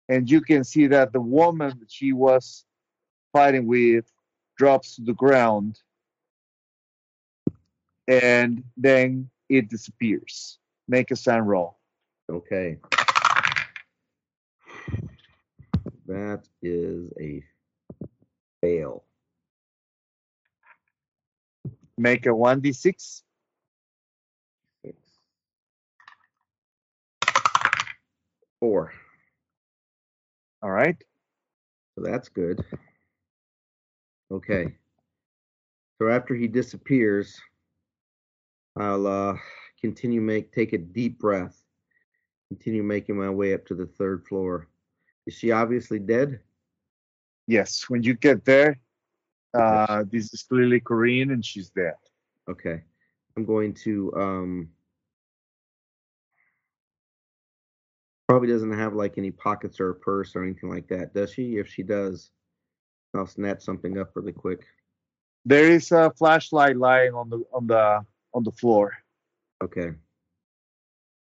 And you can see that the woman that she was fighting with drops to the ground, and then it disappears. Make a SAN roll. Okay. That is a fail. Make a 1d6. Six. Four. All right. So that's good. Okay. So after he disappears, I'll uh, continue make take a deep breath. Continue making my way up to the third floor. Is she obviously dead? Yes. When you get there, uh, this is clearly Corrine, and she's dead. Okay. I'm going to um probably doesn't have like any pockets or a purse or anything like that, does she? If she does, I'll snatch something up really quick. There is a flashlight lying on the on the on the floor. Okay.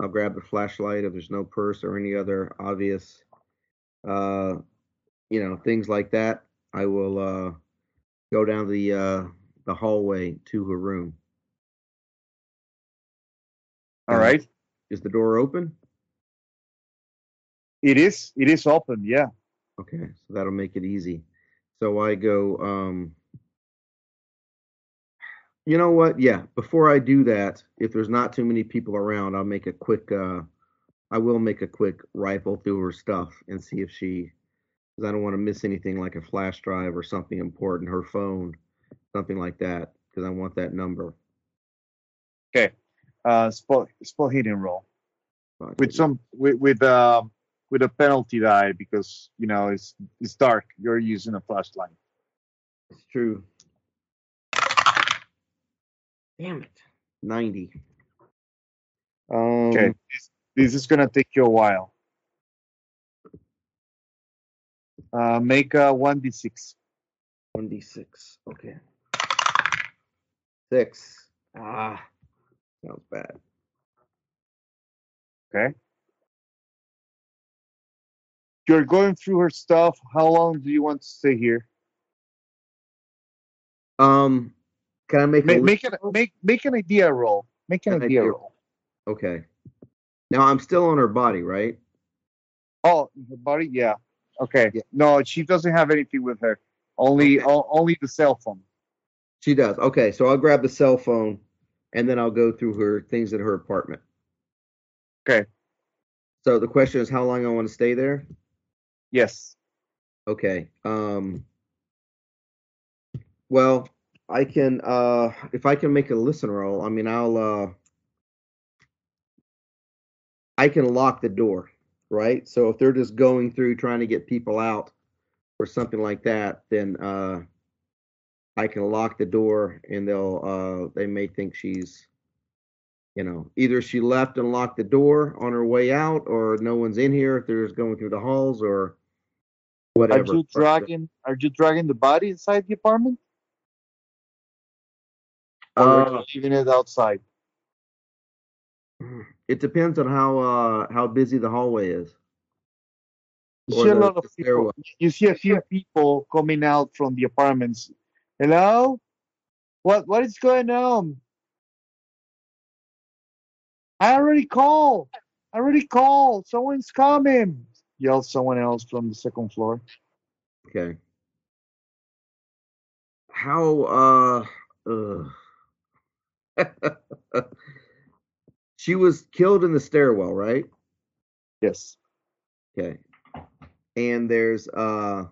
I'll grab the flashlight if there's no purse or any other obvious uh you know, things like that. I will uh go down the uh the hallway to her room. All right. Is the door open? It is. It is open. Yeah. Okay, so that'll make it easy. So I go, um, you know what? Yeah, before I do that, if there's not too many people around, I'll make a quick, uh, I will make a quick rifle through her stuff and see if she, because I don't want to miss anything like a flash drive or something important, her phone, something like that, because I want that number. Okay. Uh, spot spot hidden roll with some with with um with a penalty die because you know it's it's dark. You're using a flashlight. It's true. Damn it. 90. Um, Okay. This, this is gonna take you a while. Uh, make a one d six. 1d6. Okay. Six. Ah, sounds bad. Okay. You're going through her stuff. How long do you want to stay here? Um, can I make Make make an make make an idea roll. Make an An idea idea roll. Okay. Now I'm still on her body, right? Oh, her body. Yeah. Okay. Yeah. No, she doesn't have anything with her. Only Okay. o- only the cell phone. She does. Okay, so I'll grab the cell phone and then I'll go through her things at her apartment. Okay. So the question is how long I want to stay there? Yes. Okay. Um well, I can uh if I can make a listen roll, I mean I'll uh I can lock the door, right? So if they're just going through trying to get people out or something like that, then uh I can lock the door and they'll uh they may think she's you know, either she left and locked the door on her way out or no one's in here if they're just going through the halls or whatever. Are you dragging Are you dragging the body inside the apartment? Or Uh, leaving it outside? It depends on how uh how busy the hallway is. You see a lot of people. You see a few people coming out from the apartments. Hello? What What is going on? I already called. I already called. Someone's coming. Yells someone else from the second floor. Okay. How uh ugh. she was killed in the stairwell, right? Yes. Okay. And there's uh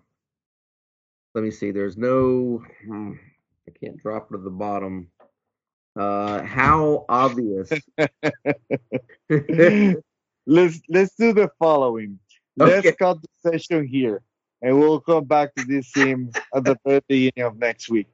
let me see, there's no hmm, I can't drop it to the bottom. Uh how obvious let's let's do the following. Let's cut the session here, and we'll come back to this scene at the very beginning of next week.